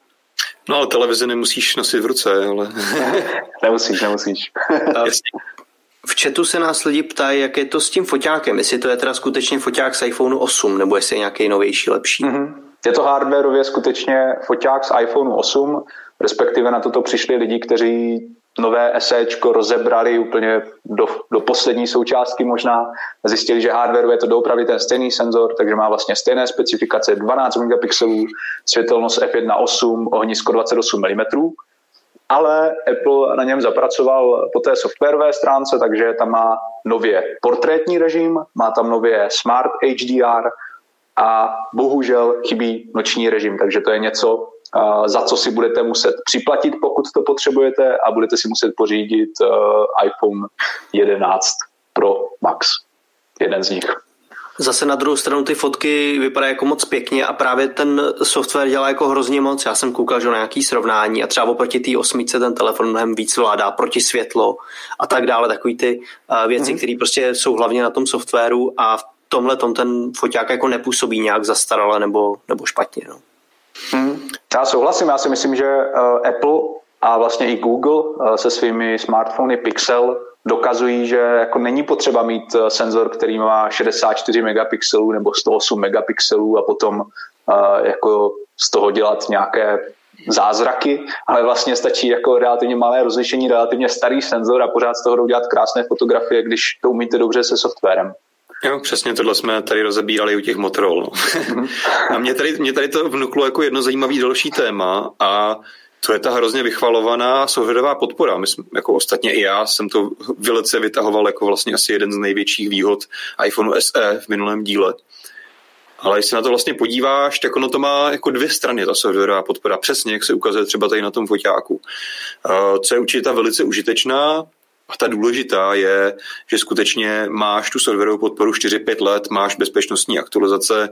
No ale televizi nemusíš nosit v ruce, ale... nemusíš, nemusíš. v chatu se nás lidi ptají, jak je to s tím foťákem, jestli to je teda skutečně foťák z iPhone 8, nebo jestli je nějaký novější, lepší. Mm-hmm. Je to hardwareově skutečně foťák z iPhone 8, respektive na toto přišli lidi, kteří nové SEčko rozebrali úplně do, do poslední součástky možná. Zjistili, že hardware je to doopravdy ten stejný senzor, takže má vlastně stejné specifikace 12 megapixelů, světelnost f1.8, ohnisko 28 mm. Ale Apple na něm zapracoval po té softwarové stránce, takže tam má nově portrétní režim, má tam nově Smart HDR a bohužel chybí noční režim, takže to je něco, za co si budete muset připlatit, pokud to potřebujete a budete si muset pořídit uh, iPhone 11 Pro Max. Jeden z nich. Zase na druhou stranu ty fotky vypadají jako moc pěkně a právě ten software dělá jako hrozně moc. Já jsem koukal, že na nějaký srovnání a třeba oproti té osmice ten telefon mnohem víc vládá proti světlo a tak dále. Takový ty uh, věci, mm-hmm. které prostě jsou hlavně na tom softwaru a v tomhle tom ten foťák jako nepůsobí nějak zastarale nebo, nebo špatně. No. Hmm. Já souhlasím, já si myslím, že uh, Apple a vlastně i Google uh, se svými smartfony Pixel dokazují, že jako není potřeba mít uh, senzor, který má 64 megapixelů nebo 108 megapixelů a potom jako z toho dělat nějaké zázraky, ale vlastně stačí jako relativně malé rozlišení, relativně starý senzor a pořád z toho jdou dělat krásné fotografie, když to umíte dobře se softwarem. Jo, přesně tohle jsme tady rozebírali u těch Motorola. Mhm. a mě tady, mě tady to vnuklo jako jedno zajímavý další téma a to je ta hrozně vychvalovaná softwarová podpora. My jsme, jako ostatně i já jsem to velice vytahoval jako vlastně asi jeden z největších výhod iPhone SE v minulém díle. Ale když se na to vlastně podíváš, tak ono to má jako dvě strany, ta softwarová podpora. Přesně, jak se ukazuje třeba tady na tom foťáku. Co je určitě ta velice užitečná, a ta důležitá je, že skutečně máš tu serverovou podporu 4-5 let, máš bezpečnostní aktualizace,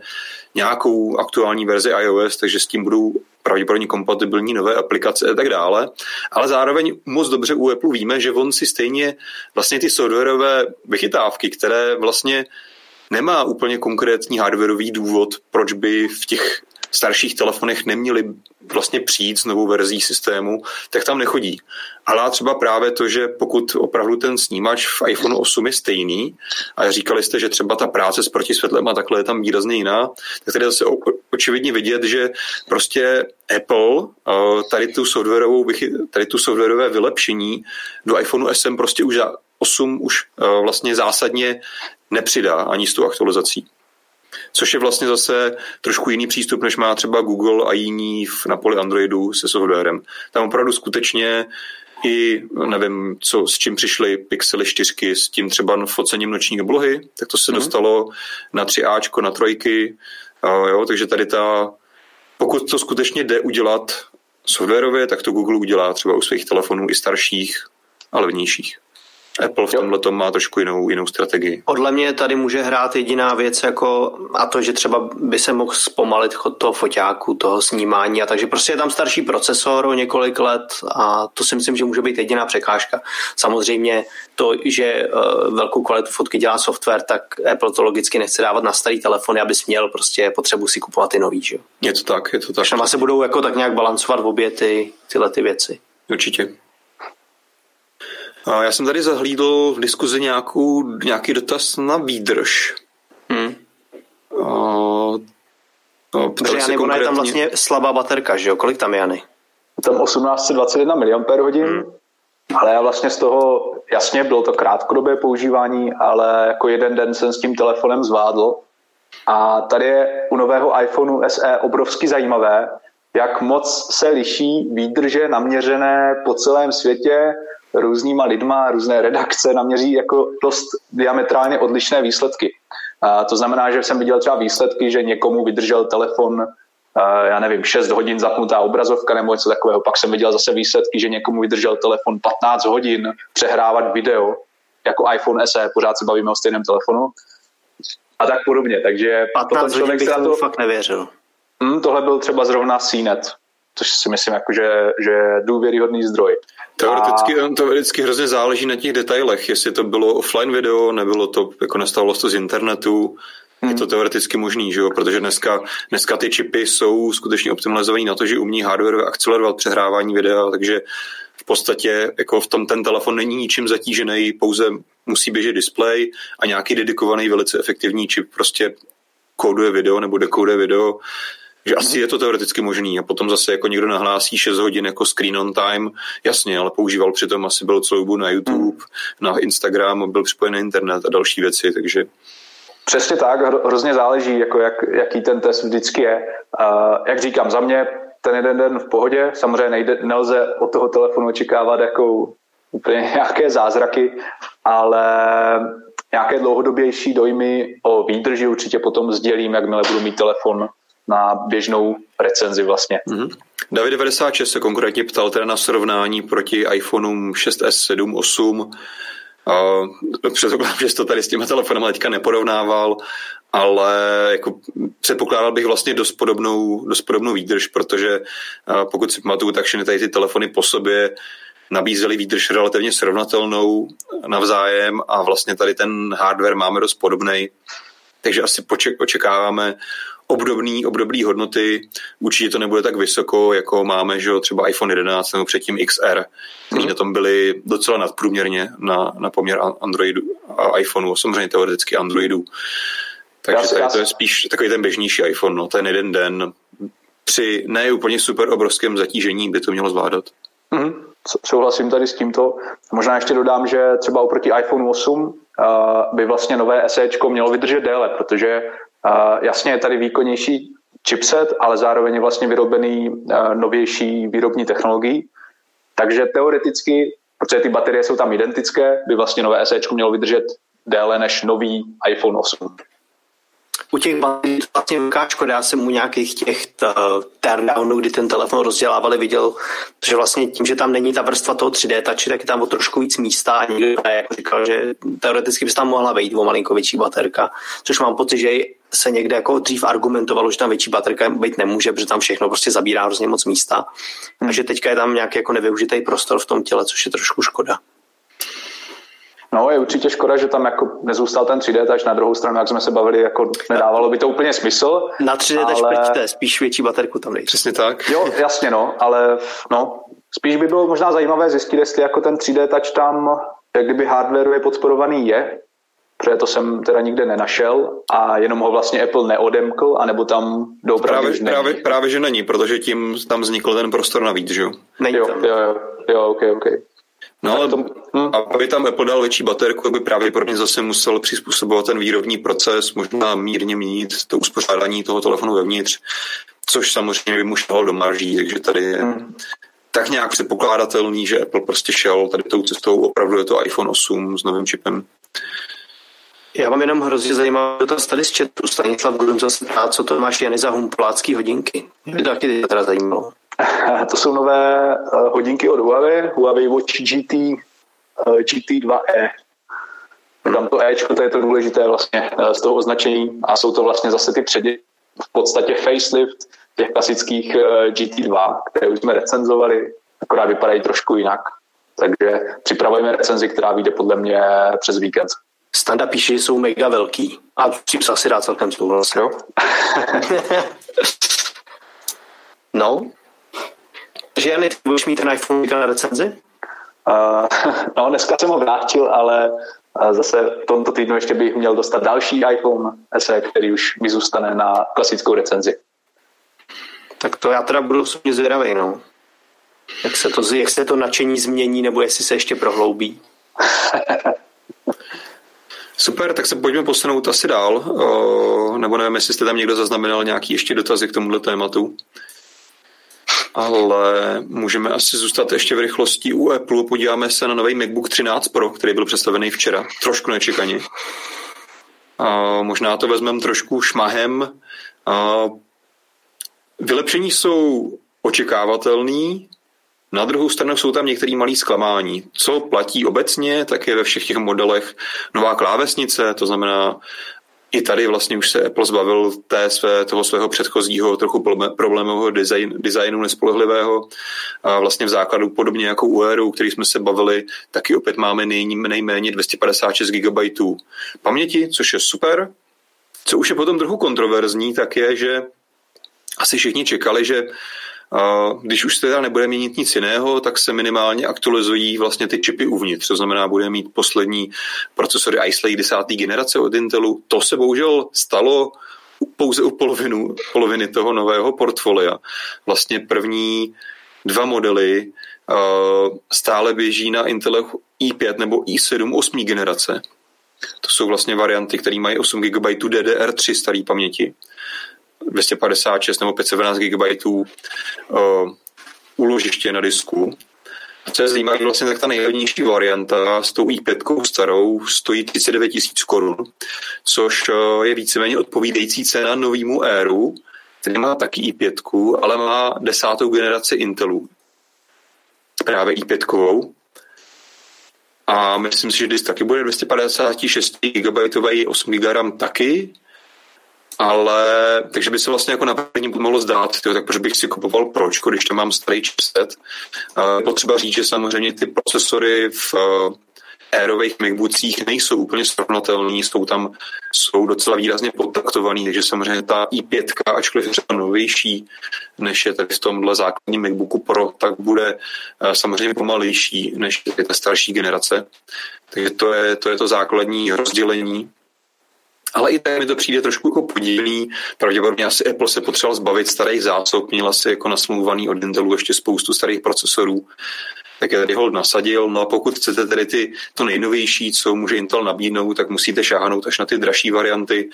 nějakou aktuální verzi iOS, takže s tím budou pravděpodobně kompatibilní nové aplikace a tak dále. Ale zároveň moc dobře u Apple víme, že on si stejně vlastně ty softwarové vychytávky, které vlastně nemá úplně konkrétní hardwareový důvod, proč by v těch starších telefonech neměli vlastně přijít s novou verzí systému, tak tam nechodí. Ale třeba právě to, že pokud opravdu ten snímač v iPhone 8 je stejný a říkali jste, že třeba ta práce s protisvětlem a takhle je tam výrazně jiná, tak tady zase očividně vidět, že prostě Apple tady tu softwarovou, tady tu softwarové vylepšení do iPhoneu SM prostě už 8 už vlastně zásadně nepřidá ani s tou aktualizací což je vlastně zase trošku jiný přístup, než má třeba Google a jiní na poli Androidu se softwarem. Tam opravdu skutečně i nevím, co, s čím přišly Pixely 4, s tím třeba focením noční oblohy, tak to se mm. dostalo na 3Ačko, na trojky, a jo, takže tady ta, pokud to skutečně jde udělat softwarově, tak to Google udělá třeba u svých telefonů i starších a levnějších. Apple v tomhle tom má trošku jinou, jinou strategii. Podle mě tady může hrát jediná věc, jako a to, že třeba by se mohl zpomalit chod toho foťáku, toho snímání a takže prostě je tam starší procesor o několik let a to si myslím, že může být jediná překážka. Samozřejmě to, že uh, velkou kvalitu fotky dělá software, tak Apple to logicky nechce dávat na starý telefony, abys měl prostě potřebu si kupovat i nový, že? Je to tak, je to tak. Takže se budou jako tak nějak balancovat v obě ty, tyhle ty věci. Určitě. Já jsem tady zahlídl v diskuzi nějakou, nějaký dotaz na výdrž. Hmm. A, no, Protože Jany, konkrétně... je tam vlastně slabá baterka, že jo? Kolik tam je, Jany? Tam 1821 mAh, hmm. ale já vlastně z toho, jasně bylo to krátkodobé používání, ale jako jeden den jsem s tím telefonem zvládl. A tady je u nového iPhoneu SE obrovsky zajímavé, jak moc se liší výdrže naměřené po celém světě různýma lidma, různé redakce naměří jako dost diametrálně odlišné výsledky. A to znamená, že jsem viděl třeba výsledky, že někomu vydržel telefon já nevím, 6 hodin zapnutá obrazovka nebo něco takového. Pak jsem viděl zase výsledky, že někomu vydržel telefon 15 hodin přehrávat video, jako iPhone SE, pořád se bavíme o stejném telefonu. A tak podobně, takže 15 hodin bych to fakt nevěřil. Hmm, tohle byl třeba zrovna CNET, což si myslím, jako, že, že je důvěryhodný zdroj. Teoreticky, a... teoreticky hrozně záleží na těch detailech, jestli to bylo offline video, nebylo to, jako nastavilo to z internetu, Hmm. Je to teoreticky možný, že jo? protože dneska, dneska ty čipy jsou skutečně optimalizované na to, že umí hardware akcelerovat přehrávání videa, takže v podstatě jako v tom ten telefon není ničím zatížený, pouze musí běžet display a nějaký dedikovaný velice efektivní čip prostě kóduje video nebo dekoduje video, že asi je to teoreticky možný a potom zase jako někdo nahlásí 6 hodin jako screen on time, jasně, ale používal přitom asi byl celou dobu na YouTube, hmm. na Instagram, byl připojen na internet a další věci, takže Přesně tak, hrozně záleží, jako jak, jaký ten test vždycky je. Uh, jak říkám, za mě ten jeden den v pohodě, samozřejmě nejde, nelze od toho telefonu očekávat jako úplně nějaké zázraky, ale nějaké dlouhodobější dojmy o výdrži určitě potom sdělím, jakmile budu mít telefon na běžnou recenzi vlastně. Mm-hmm. David 96 se konkrétně ptal teda na srovnání proti iPhoneům 6s, 7, 8 Předpokládám, že jsi to tady s těma telefonama teďka neporovnával, ale jako předpokládal bych vlastně dost podobnou, dost podobnou výdrž, protože pokud si pamatuju, tak všechny tady ty telefony po sobě nabízely výdrž relativně srovnatelnou navzájem a vlastně tady ten hardware máme dost podobný. Takže asi očekáváme obdobný, obdobný hodnoty. Určitě to nebude tak vysoko, jako máme že třeba iPhone 11 nebo předtím XR, kteří mm. na tom byli docela nadprůměrně na, na poměr Androidu a iPhoneu, samozřejmě teoreticky Androidu. Takže tady to je spíš takový ten běžnější iPhone, no, ten jeden den při ne úplně super obrovském zatížení by to mělo zvládat. Mm, souhlasím tady s tímto. Možná ještě dodám, že třeba oproti iPhone 8 uh, by vlastně nové SE mělo vydržet déle, protože jasně je tady výkonnější chipset, ale zároveň je vlastně vyrobený uh, novější výrobní technologií. Takže teoreticky, protože ty baterie jsou tam identické, by vlastně nové SE mělo vydržet déle než nový iPhone 8 u těch to vlastně velká škoda. Já jsem u nějakých těch teardownů, kdy ten telefon rozdělávali, viděl, že vlastně tím, že tam není ta vrstva toho 3D touchy, tak je tam o trošku víc místa a někdo jako říkal, že teoreticky by tam mohla vejít o malinko větší baterka, což mám pocit, že se někde jako dřív argumentovalo, že tam větší baterka být nemůže, protože tam všechno prostě zabírá hrozně moc místa. Takže teďka je tam nějaký jako nevyužitý prostor v tom těle, což je trošku škoda. No, je určitě škoda, že tam jako nezůstal ten 3D touch na druhou stranu, jak jsme se bavili, jako nedávalo by to úplně smysl. Na 3D touch ale... prčte, spíš větší baterku tam dejte. Přesně tak. Jo, jasně, no, ale no, spíš by bylo možná zajímavé zjistit, jestli jako ten 3D touch tam, jak kdyby hardware je podporovaný je, protože to jsem teda nikde nenašel a jenom ho vlastně Apple neodemkl, anebo tam doopravdy právě, není. Právě, právě, že není, protože tím tam vznikl ten prostor navíc, že jo? Není jo, jo, jo, jo, ok, ok. No ale to, hm. aby tam Apple dal větší baterku, by pravděpodobně zase musel přizpůsobovat ten výrobní proces, možná mírně měnit to uspořádání toho telefonu vevnitř, což samozřejmě by mu šlo do marží, takže tady je hmm. tak nějak předpokládatelný, že Apple prostě šel tady tou cestou, opravdu je to iPhone 8 s novým čipem. Já mám jenom hrozně zajímavý dotaz tady z chatu. Stanislav budu zase ptát, co to máš Jany za humpolácký hodinky. Mě to taky teda zajímalo. To jsou nové eh, hodinky od Huawei, Huawei Watch GT, eh, GT2e. Tam to Ečko, to je to důležité vlastně eh, z toho označení a jsou to vlastně zase ty předě, v podstatě facelift těch klasických GT2, které už jsme recenzovali, akorát vypadají trošku jinak. Takže připravujeme recenzi, která vyjde podle mě přes víkend. Standa píše, že jsou mega velký. A tím se asi dá celkem souhlasit. Jo? no, že Jany, ty budeš mít ten iPhone na recenzi? Uh, no, dneska jsem ho vrátil, ale zase v tomto týdnu ještě bych měl dostat další iPhone SE, který už mi zůstane na klasickou recenzi. Tak to já teda budu osobně zvědavý, no. Jak se, to, jak se to nadšení změní, nebo jestli se ještě prohloubí. Super, tak se pojďme posunout asi dál, o, nebo nevím, jestli jste tam někdo zaznamenal nějaký ještě dotazy k tomuhle tématu ale můžeme asi zůstat ještě v rychlosti u Apple. Podíváme se na nový MacBook 13 Pro, který byl představený včera, trošku nečekaně. A možná to vezmeme trošku šmahem. A vylepšení jsou očekávatelný, na druhou stranu jsou tam některé malé zklamání. Co platí obecně, tak je ve všech těch modelech nová klávesnice, to znamená i tady vlastně už se Apple zbavil té své, toho svého předchozího trochu problémového design, designu nespolehlivého. A vlastně v základu podobně jako u Airu, který jsme se bavili, taky opět máme nej, nejméně 256 GB paměti, což je super. Co už je potom trochu kontroverzní, tak je, že asi všichni čekali, že když už teda nebude měnit nic jiného, tak se minimálně aktualizují vlastně ty čipy uvnitř. To znamená, bude mít poslední procesory Ice Lake 10. generace od Intelu. To se bohužel stalo pouze u polovinu, poloviny toho nového portfolia. Vlastně první dva modely uh, stále běží na Intel i5 nebo i7 8. generace. To jsou vlastně varianty, které mají 8 GB DDR3 staré paměti. 256 nebo 512 GB uh, uložiště na disku. A co je zajímavé, vlastně tak ta nejlevnější varianta s tou i5 starou stojí 39 tisíc korun, což uh, je víceméně odpovídající cena novýmu Airu, který má taky i5, ale má desátou generaci Intelu. Právě i5. A myslím si, že disk taky bude 256 GB 8 GB RAM taky, ale takže by se vlastně jako na první mohlo zdát, tyjo, tak proč bych si kupoval proč, když tam mám starý chipset. Uh, potřeba říct, že samozřejmě ty procesory v uh, Airových MacBookích nejsou úplně srovnatelný, jsou tam jsou docela výrazně podtaktovaný, takže samozřejmě ta i5, ačkoliv je třeba novější, než je tady v tomhle základním MacBooku Pro, tak bude uh, samozřejmě pomalejší, než je ta starší generace. Takže to je to, je to základní rozdělení. Ale i tak mi to přijde trošku jako podivný. Pravděpodobně asi Apple se potřeboval zbavit starých zásob, měl asi jako nasmluvaný od Intelu ještě spoustu starých procesorů, tak je tady hold nasadil. No a pokud chcete tedy ty, to nejnovější, co může Intel nabídnout, tak musíte šáhnout až na ty dražší varianty,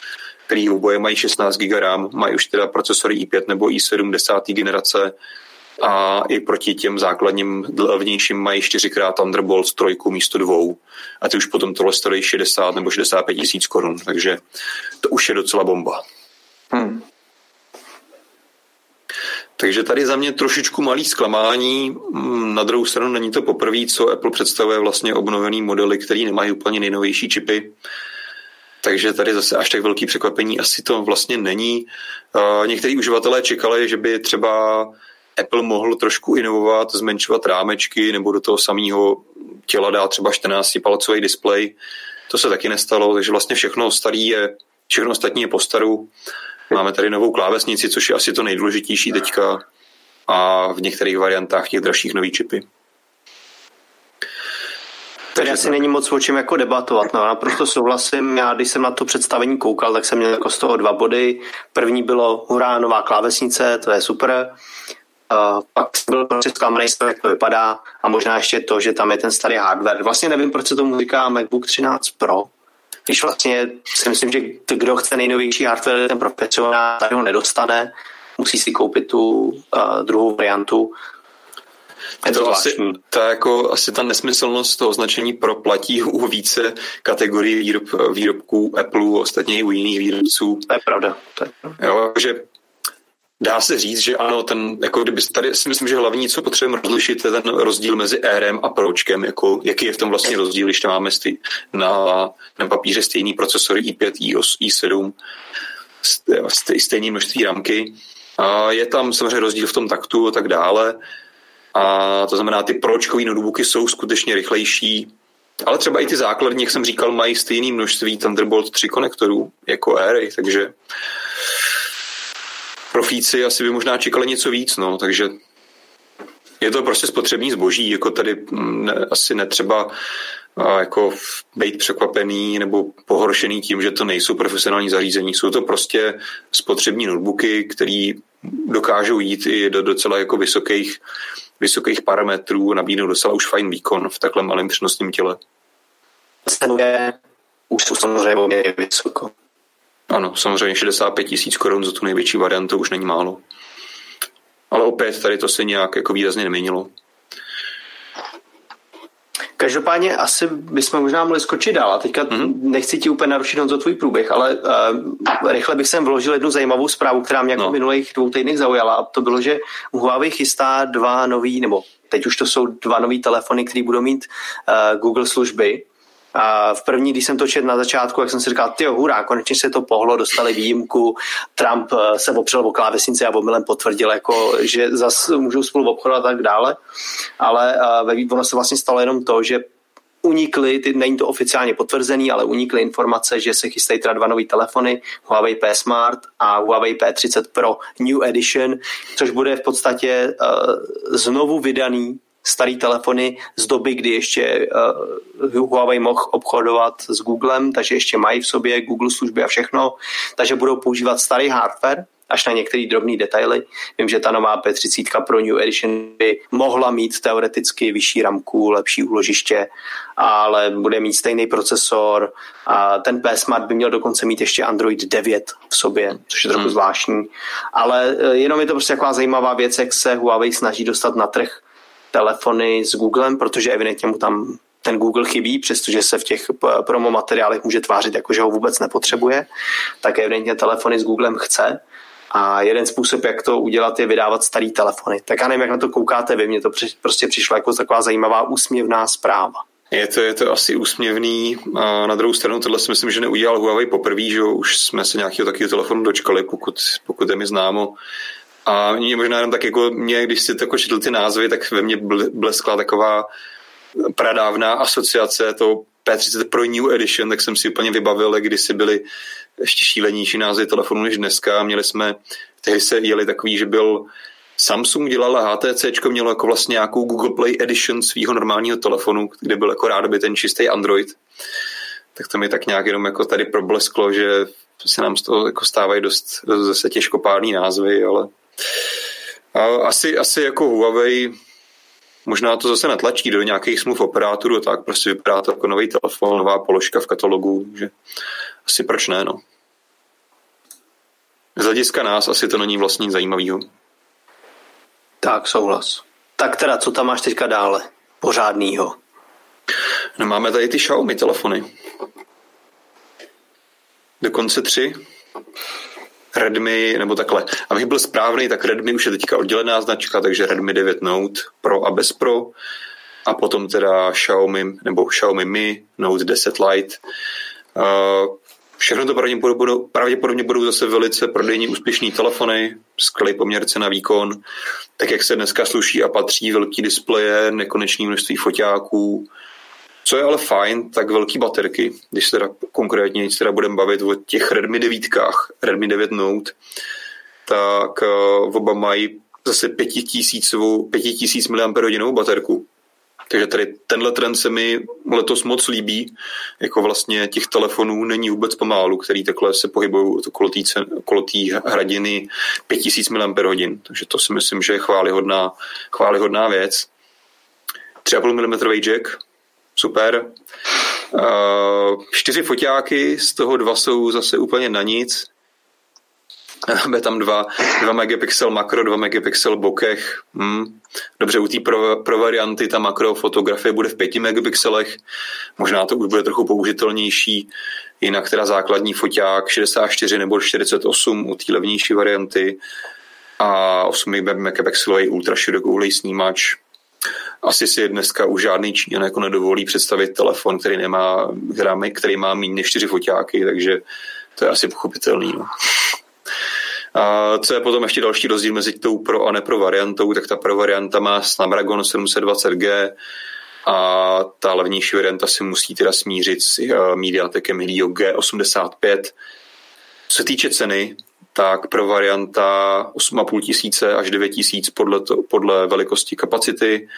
které oboje mají 16 GB RAM, mají už teda procesory i5 nebo i7 10. generace, a i proti těm základním levnějším mají čtyřikrát Thunderbolt trojku místo dvou a ty už potom tohle stojí 60 nebo 65 tisíc korun, takže to už je docela bomba. Hmm. Takže tady za mě trošičku malý zklamání. Hmm, na druhou stranu není to poprvé, co Apple představuje vlastně obnovený modely, který nemají úplně nejnovější čipy. Takže tady zase až tak velký překvapení asi to vlastně není. Někteří uživatelé čekali, že by třeba Apple mohl trošku inovovat, zmenšovat rámečky nebo do toho samého těla dát třeba 14-palcový displej. To se taky nestalo, takže vlastně všechno starý je, všechno ostatní je po staru. Máme tady novou klávesnici, což je asi to nejdůležitější teďka a v některých variantách těch dražších nový čipy. Takže asi není moc o čem jako debatovat. No, naprosto souhlasím. Já, když jsem na to představení koukal, tak jsem měl jako z toho dva body. První bylo hurá, nová klávesnice, to je super. Uh, pak byl prostě zklamaný z toho, jak to vypadá a možná ještě to, že tam je ten starý hardware. Vlastně nevím, proč se tomu říká MacBook 13 Pro, když vlastně si myslím, že kdo chce nejnovější hardware, ten profesionál, tady ho nedostane, musí si koupit tu uh, druhou variantu. Je to, asi, ta, jako, asi ta nesmyslnost toho označení proplatí u více kategorií výrob, výrobků Apple, ostatně i u jiných výrobců. To je pravda. To je pravda. Jo, že Dá se říct, že ano, ten, jako kdyby tady si myslím, že hlavní, co potřebujeme rozlišit, je ten rozdíl mezi RM a Pročkem, jako, jaký je v tom vlastně rozdíl, když tam máme stý, na, na papíře stejný procesor i5, i8, i7, stejné množství ramky. A je tam samozřejmě rozdíl v tom taktu a tak dále. A to znamená, ty pročkové notebooky jsou skutečně rychlejší, ale třeba i ty základní, jak jsem říkal, mají stejné množství Thunderbolt 3 konektorů jako Airy, takže profíci asi by možná čekali něco víc, no, takže je to prostě spotřební zboží, jako tady mm, ne, asi netřeba a jako být překvapený nebo pohoršený tím, že to nejsou profesionální zařízení. Jsou to prostě spotřební notebooky, které dokážou jít i do docela jako vysokých, vysokých parametrů, nabídnou docela už fajn výkon v takhle malém přenosném těle. Cenuje už jsou samozřejmě vysoko. Ano, samozřejmě 65 tisíc korun za tu největší variantu už není málo. Ale opět tady to se nějak jako výrazně neměnilo. Každopádně asi bychom možná mohli skočit dál. A teďka mm-hmm. nechci ti úplně narušit za tvůj průběh, ale uh, rychle bych sem vložil jednu zajímavou zprávu, která mě jako no. minulých dvou týdnech zaujala. A to bylo, že Huawei chystá dva nový, nebo teď už to jsou dva nový telefony, které budou mít uh, Google služby. V první, když jsem to četl na začátku, jak jsem si říkal, ty hurá, konečně se to pohlo, dostali výjimku, Trump eh, se opřel o klávesnici a omylem potvrdil, jako, že zase můžou spolu obchodovat a tak dále. Ale uh, ono se vlastně stalo jenom to, že unikly, ty, není to oficiálně potvrzený, ale unikly informace, že se chystají teda dva nové telefony, Huawei P Smart a Huawei P30 Pro New Edition, což bude v podstatě uh, znovu vydaný starý telefony z doby, kdy ještě uh, Huawei mohl obchodovat s Googlem, takže ještě mají v sobě Google služby a všechno, takže budou používat starý hardware, až na některé drobné detaily. Vím, že ta nová P30 Pro New Edition by mohla mít teoreticky vyšší ramku, lepší úložiště, ale bude mít stejný procesor a ten P Smart by měl dokonce mít ještě Android 9 v sobě, což je trochu hmm. zvláštní. Ale eh, jenom je to prostě taková zajímavá věc, jak se Huawei snaží dostat na trh telefony s Googlem, protože evidentně mu tam ten Google chybí, přestože se v těch promo materiálech může tvářit jako, že ho vůbec nepotřebuje, tak evidentně telefony s Googlem chce. A jeden způsob, jak to udělat, je vydávat starý telefony. Tak já nevím, jak na to koukáte vy, mně to prostě přišlo jako taková zajímavá úsměvná zpráva. Je to, je to asi úsměvný. A na druhou stranu tohle si myslím, že neudělal Huawei poprvé, že už jsme se nějakého takového telefonu dočkali, pokud, pokud je mi známo. A mě možná jenom tak jako mě, když si tako četl ty názvy, tak ve mně bleskla taková pradávná asociace to P30 Pro New Edition, tak jsem si úplně vybavil, když si byli ještě šílenější názvy telefonů než dneska. Měli jsme, tehdy se jeli takový, že byl Samsung dělal HTC mělo jako vlastně nějakou Google Play Edition svého normálního telefonu, kde byl jako rád by ten čistý Android. Tak to mi tak nějak jenom jako tady problesklo, že se nám z toho jako stávají dost, dost zase těžkopádný názvy, ale a asi, asi jako Huawei možná to zase natlačí do nějakých smluv operátorů, tak prostě vypadá to jako nový telefon, nová položka v katalogu, že asi proč ne, no. Z hlediska nás asi to není vlastně zajímavého. Tak, souhlas. Tak teda, co tam máš teďka dále? Pořádnýho. No máme tady ty Xiaomi telefony. Dokonce tři. Redmi, nebo takhle. Abych byl správný, tak Redmi už je teďka oddělená značka, takže Redmi 9 Note Pro a bez Pro. A potom teda Xiaomi, nebo Xiaomi Mi Note 10 Lite. Uh, všechno to pravděpodobně, budou zase velice prodejní úspěšný telefony, skvělý poměr cena výkon, tak jak se dneska sluší a patří, velký displeje, nekonečné množství foťáků, co je ale fajn, tak velký baterky, když se teda konkrétně teda budeme bavit o těch Redmi 9, Redmi 9 Note, tak uh, oba mají zase 5000, 5000 mAh baterku. Takže tady tenhle trend se mi letos moc líbí, jako vlastně těch telefonů není vůbec pomálu, který takhle se pohybují okolo té hradiny 5000 mAh. Takže to si myslím, že je chválihodná, chválihodná věc. 3,5 mm jack, super. Čtyři foťáky, z toho dva jsou zase úplně na nic. Máme tam dva, dva megapixel makro, dva megapixel bokeh. Hmm. Dobře, u té pro, pro varianty ta makrofotografie bude v 5 megapixelech. Možná to už bude trochu použitelnější. Jinak teda základní foťák 64 nebo 48 u té levnější varianty a 8 megapixelový ultraširokouhlej snímač asi si dneska už žádný Číňan jako nedovolí představit telefon, který, nemá, který má méně než čtyři foťáky, takže to je asi pochopitelný. No. A co je potom ještě další rozdíl mezi tou pro a nepro variantou, tak ta pro varianta má Snapdragon 720G a ta levnější varianta si musí teda smířit s uh, Mediatekem Helio G85. Co se týče ceny, tak pro varianta 8,5 tisíce až 9 tisíc podle, podle velikosti kapacity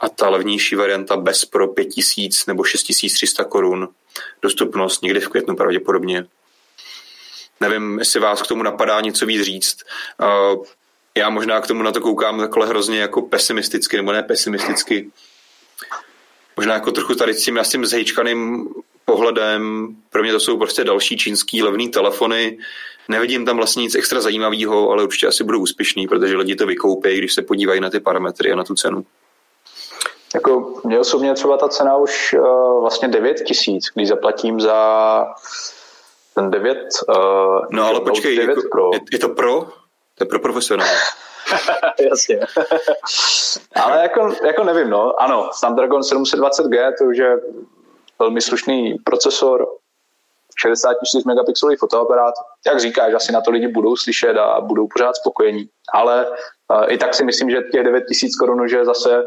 a ta levnější varianta bez pro 5 tisíc nebo 6300 korun. Dostupnost někdy v květnu pravděpodobně. Nevím, jestli vás k tomu napadá něco víc říct. Já možná k tomu na to koukám takhle hrozně jako pesimisticky, nebo ne pesimisticky. Možná jako trochu tady s tím, s tím zhejčkaným pohledem. Pro mě to jsou prostě další čínský levný telefony, Nevidím tam vlastně nic extra zajímavého, ale určitě asi budou úspěšný, protože lidi to vykoupí, když se podívají na ty parametry a na tu cenu. Jako mě osobně třeba ta cena už uh, vlastně 9 tisíc, když zaplatím za ten 9. Uh, no ale počkej, 9 jako, Pro. Je, je to pro? To je pro profesionál. Jasně. ale jako, jako nevím, no. Ano, Snapdragon 720G, to už je velmi slušný procesor, 64 megapixelový fotoaparát. Jak říkáš, asi na to lidi budou slyšet a budou pořád spokojení. Ale uh, i tak si myslím, že těch 9000 korun je zase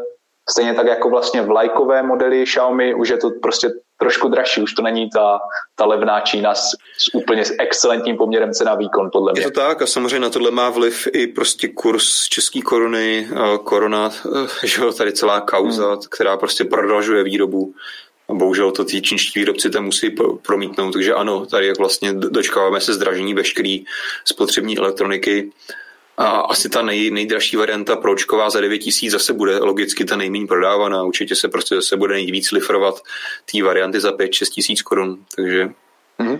Stejně tak jako vlastně vlajkové modely Xiaomi, už je to prostě trošku dražší, už to není ta, ta levná Čína s, s úplně s excelentním poměrem cena výkon, podle mě. Je to tak a samozřejmě na tohle má vliv i prostě kurz české koruny, korona, eh, že jo, tady celá kauza, hmm. která prostě prodražuje výrobu. A bohužel to ty čínští výrobci tam musí promítnout, takže ano, tady jak vlastně dočkáváme se zdražení veškeré spotřební elektroniky. A asi ta nej, nejdražší varianta pročková za 9000 zase bude logicky ta nejméně prodávaná. Určitě se prostě zase bude nejvíc lifrovat té varianty za 5-6 tisíc korun. Takže mm-hmm.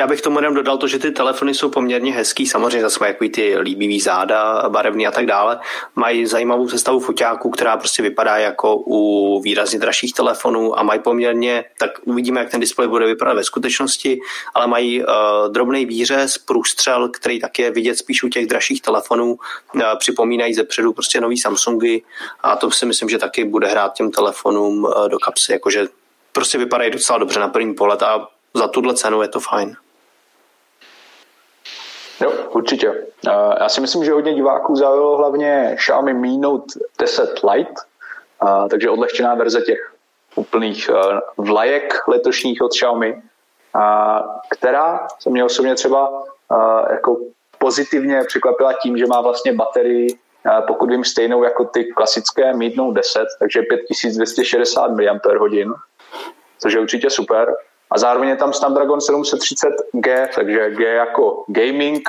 Já bych tomu jenom dodal to, že ty telefony jsou poměrně hezký, samozřejmě zase mají ty líbivý záda, barevný a tak dále. Mají zajímavou sestavu foťáků, která prostě vypadá jako u výrazně dražších telefonů a mají poměrně, tak uvidíme, jak ten displej bude vypadat ve skutečnosti, ale mají uh, drobný výřez, průstřel, který tak je vidět spíš u těch dražších telefonů, uh, připomínají ze předu prostě nový Samsungy a to si myslím, že taky bude hrát těm telefonům uh, do kapsy, jakože prostě vypadají docela dobře na první pohled a za tuhle cenu je to fajn. Jo, určitě. Já si myslím, že hodně diváků zaujalo hlavně Xiaomi Mi Note 10 Lite, takže odlehčená verze těch úplných vlajek letošních od Xiaomi, která se mě osobně třeba jako pozitivně překvapila tím, že má vlastně baterii, pokud vím, stejnou jako ty klasické Mi Note 10, takže 5260 mAh, což je určitě super. A zároveň je tam Snapdragon 730G, takže G jako gaming,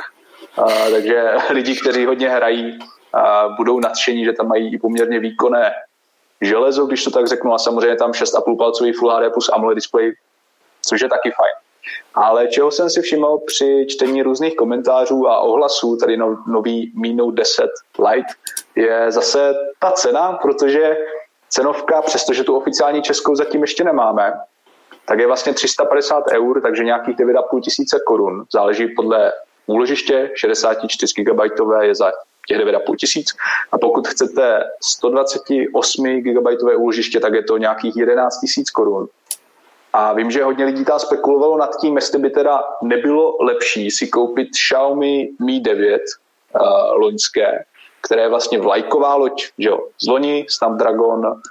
takže lidi, kteří hodně hrají, budou nadšení, že tam mají i poměrně výkonné železo, když to tak řeknu, a samozřejmě tam 6,5 palcový Full HD plus AMOLED display, což je taky fajn. Ale čeho jsem si všiml při čtení různých komentářů a ohlasů, tady no, nový Mi Note 10 Lite, je zase ta cena, protože cenovka, přestože tu oficiální českou zatím ještě nemáme, tak je vlastně 350 eur, takže nějakých 9,5 tisíce korun. Záleží podle úložiště, 64 GB je za těch 9,5 tisíc. A pokud chcete 128 GB úložiště, tak je to nějakých 11 tisíc korun. A vím, že hodně lidí tam spekulovalo nad tím, jestli by teda nebylo lepší si koupit Xiaomi Mi 9 uh, loňské, které je vlastně vlajková loď, že jo, z loni, Snapdragon,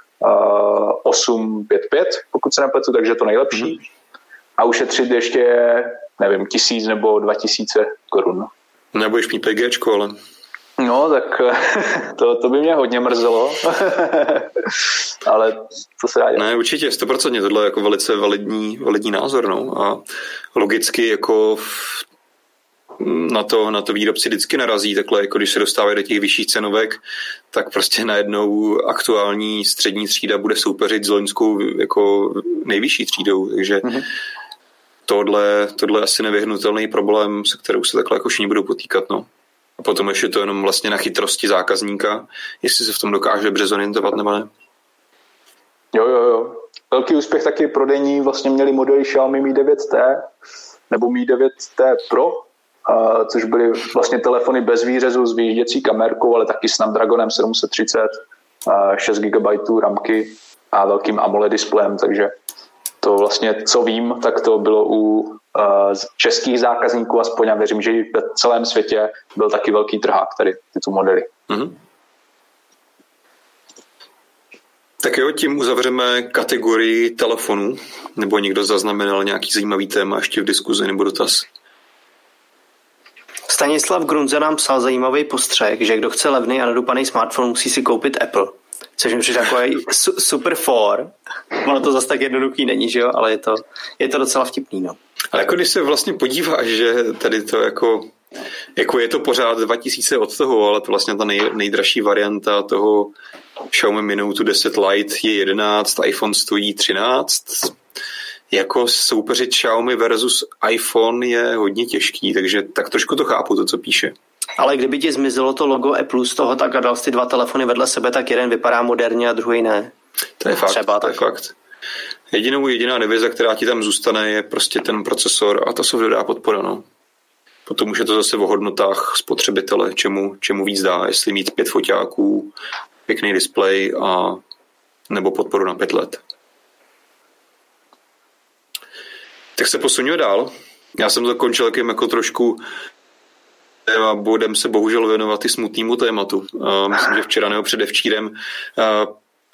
855, pokud se nepletu, takže to nejlepší. Mm. A ušetřit ještě, nevím, tisíc nebo dva tisíce korun. Nebudeš mít PGčko, ale... No, tak to, to by mě hodně mrzelo, ale to se dá dělat. Ne, určitě, 100% tohle je jako velice validní, validní názor, no. A logicky jako na to, na to výrobci vždycky narazí, takhle jako když se dostávají do těch vyšších cenovek, tak prostě najednou aktuální střední třída bude soupeřit s loňskou jako nejvyšší třídou, takže mm-hmm. tohle, tohle je asi nevyhnutelný problém, se kterou se takhle jako všichni budou potýkat, no. A potom ještě to jenom vlastně na chytrosti zákazníka, jestli se v tom dokáže dobře zorientovat nebo ne. Jo, jo, jo. Velký úspěch taky prodejní vlastně měli modely Xiaomi Mi 9T nebo Mi 9T Pro, což byly vlastně telefony bez výřezu s výjížděcí kamerkou, ale taky Snapdragonem 730, 6 GB ramky a velkým AMOLED displejem, takže to vlastně, co vím, tak to bylo u českých zákazníků, aspoň já věřím, že i v celém světě byl taky velký trhák tady tyto modely. Mm-hmm. Tak jo, tím uzavřeme kategorii telefonů, nebo někdo zaznamenal nějaký zajímavý téma ještě v diskuzi nebo dotaz? Stanislav Grunze nám psal zajímavý postřeh, že kdo chce levný a nadupaný smartphone, musí si koupit Apple. Což mi přišlo jako su- super for. Ono to zase tak jednoduchý není, že jo? Ale je to, je to docela vtipný, no. Ale jako když se vlastně podíváš, že tady to jako jako je to pořád 2000 od toho, ale to vlastně ta nej, nejdražší varianta toho Xiaomi Mi Note 10 Lite je 11, iPhone stojí 13, jako soupeřit Xiaomi versus iPhone je hodně těžký, takže tak trošku to chápu, to, co píše. Ale kdyby ti zmizelo to logo Apple z toho tak a dal ty dva telefony vedle sebe, tak jeden vypadá moderně a druhý ne. To je fakt, Třeba to je fakt. Jedinou jediná devize, která ti tam zůstane, je prostě ten procesor a ta softwarová podpora. No. Potom už je to zase o hodnotách spotřebitele, čemu, čemu víc dá, jestli mít pět foťáků, pěkný displej a nebo podporu na pět let. Tak se posuníme dál. Já jsem zakončil jakým jako trošku a budem se bohužel věnovat i smutnému tématu. Myslím, že včera nebo předevčírem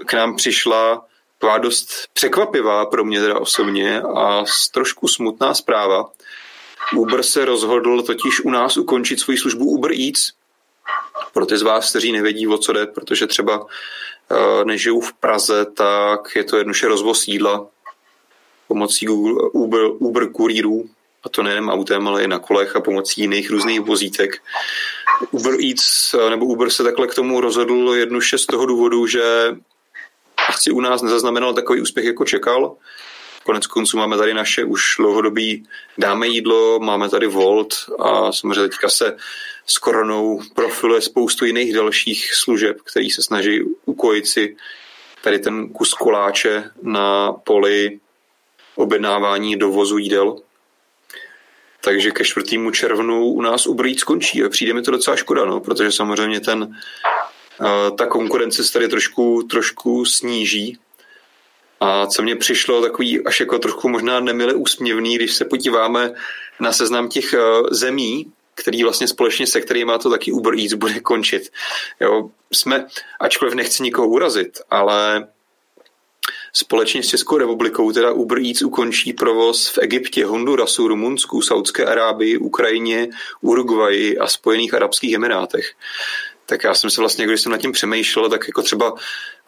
k nám přišla taková dost překvapivá pro mě teda osobně a trošku smutná zpráva. Uber se rozhodl totiž u nás ukončit svoji službu Uber Eats. Pro ty z vás, kteří nevědí, o co jde, protože třeba nežijou v Praze, tak je to jednoduše rozvoz jídla pomocí Google, Uber, Uber kurýrů, a to nejen autem, ale i na kolech a pomocí jiných různých vozítek. Uber Eats nebo Uber se takhle k tomu rozhodl jednoduše z toho důvodu, že asi u nás nezaznamenal takový úspěch, jako čekal. Konec konců máme tady naše už dlouhodobí dáme jídlo, máme tady Volt a samozřejmě teďka se s koronou profiluje spoustu jiných dalších služeb, který se snaží ukojit si tady ten kus koláče na poli objednávání dovozu jídel. Takže ke 4. červnu u nás Uber Eats skončí a přijde mi to docela škoda, no, protože samozřejmě ten, eh, ta konkurence se tady trošku, trošku sníží. A co mě přišlo takový až jako trošku možná nemile úsměvný, když se podíváme na seznam těch eh, zemí, který vlastně společně se kterými to taky Uber Eats bude končit. Jo, jsme, ačkoliv nechci nikoho urazit, ale Společně s Českou republikou teda Uber Eats ukončí provoz v Egyptě, Hondurasu, Rumunsku, Saudské Arábii, Ukrajině, Uruguayi a Spojených Arabských Emirátech. Tak já jsem se vlastně, když jsem nad tím přemýšlel, tak jako třeba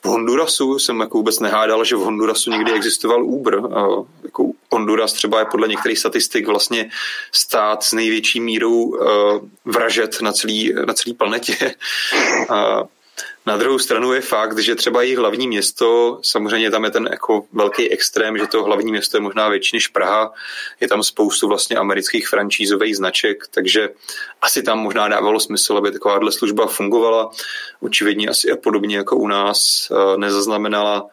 v Hondurasu jsem jako vůbec nehádal, že v Hondurasu někdy existoval Uber. A jako Honduras třeba je podle některých statistik vlastně stát s největší mírou uh, vražet na celý, na celý planetě. A na druhou stranu je fakt, že třeba jejich hlavní město, samozřejmě tam je ten jako velký extrém, že to hlavní město je možná větší než Praha, je tam spoustu vlastně amerických franšízových značek, takže asi tam možná dávalo smysl, aby takováhle služba fungovala. Očividně asi a podobně jako u nás eh, nezaznamenala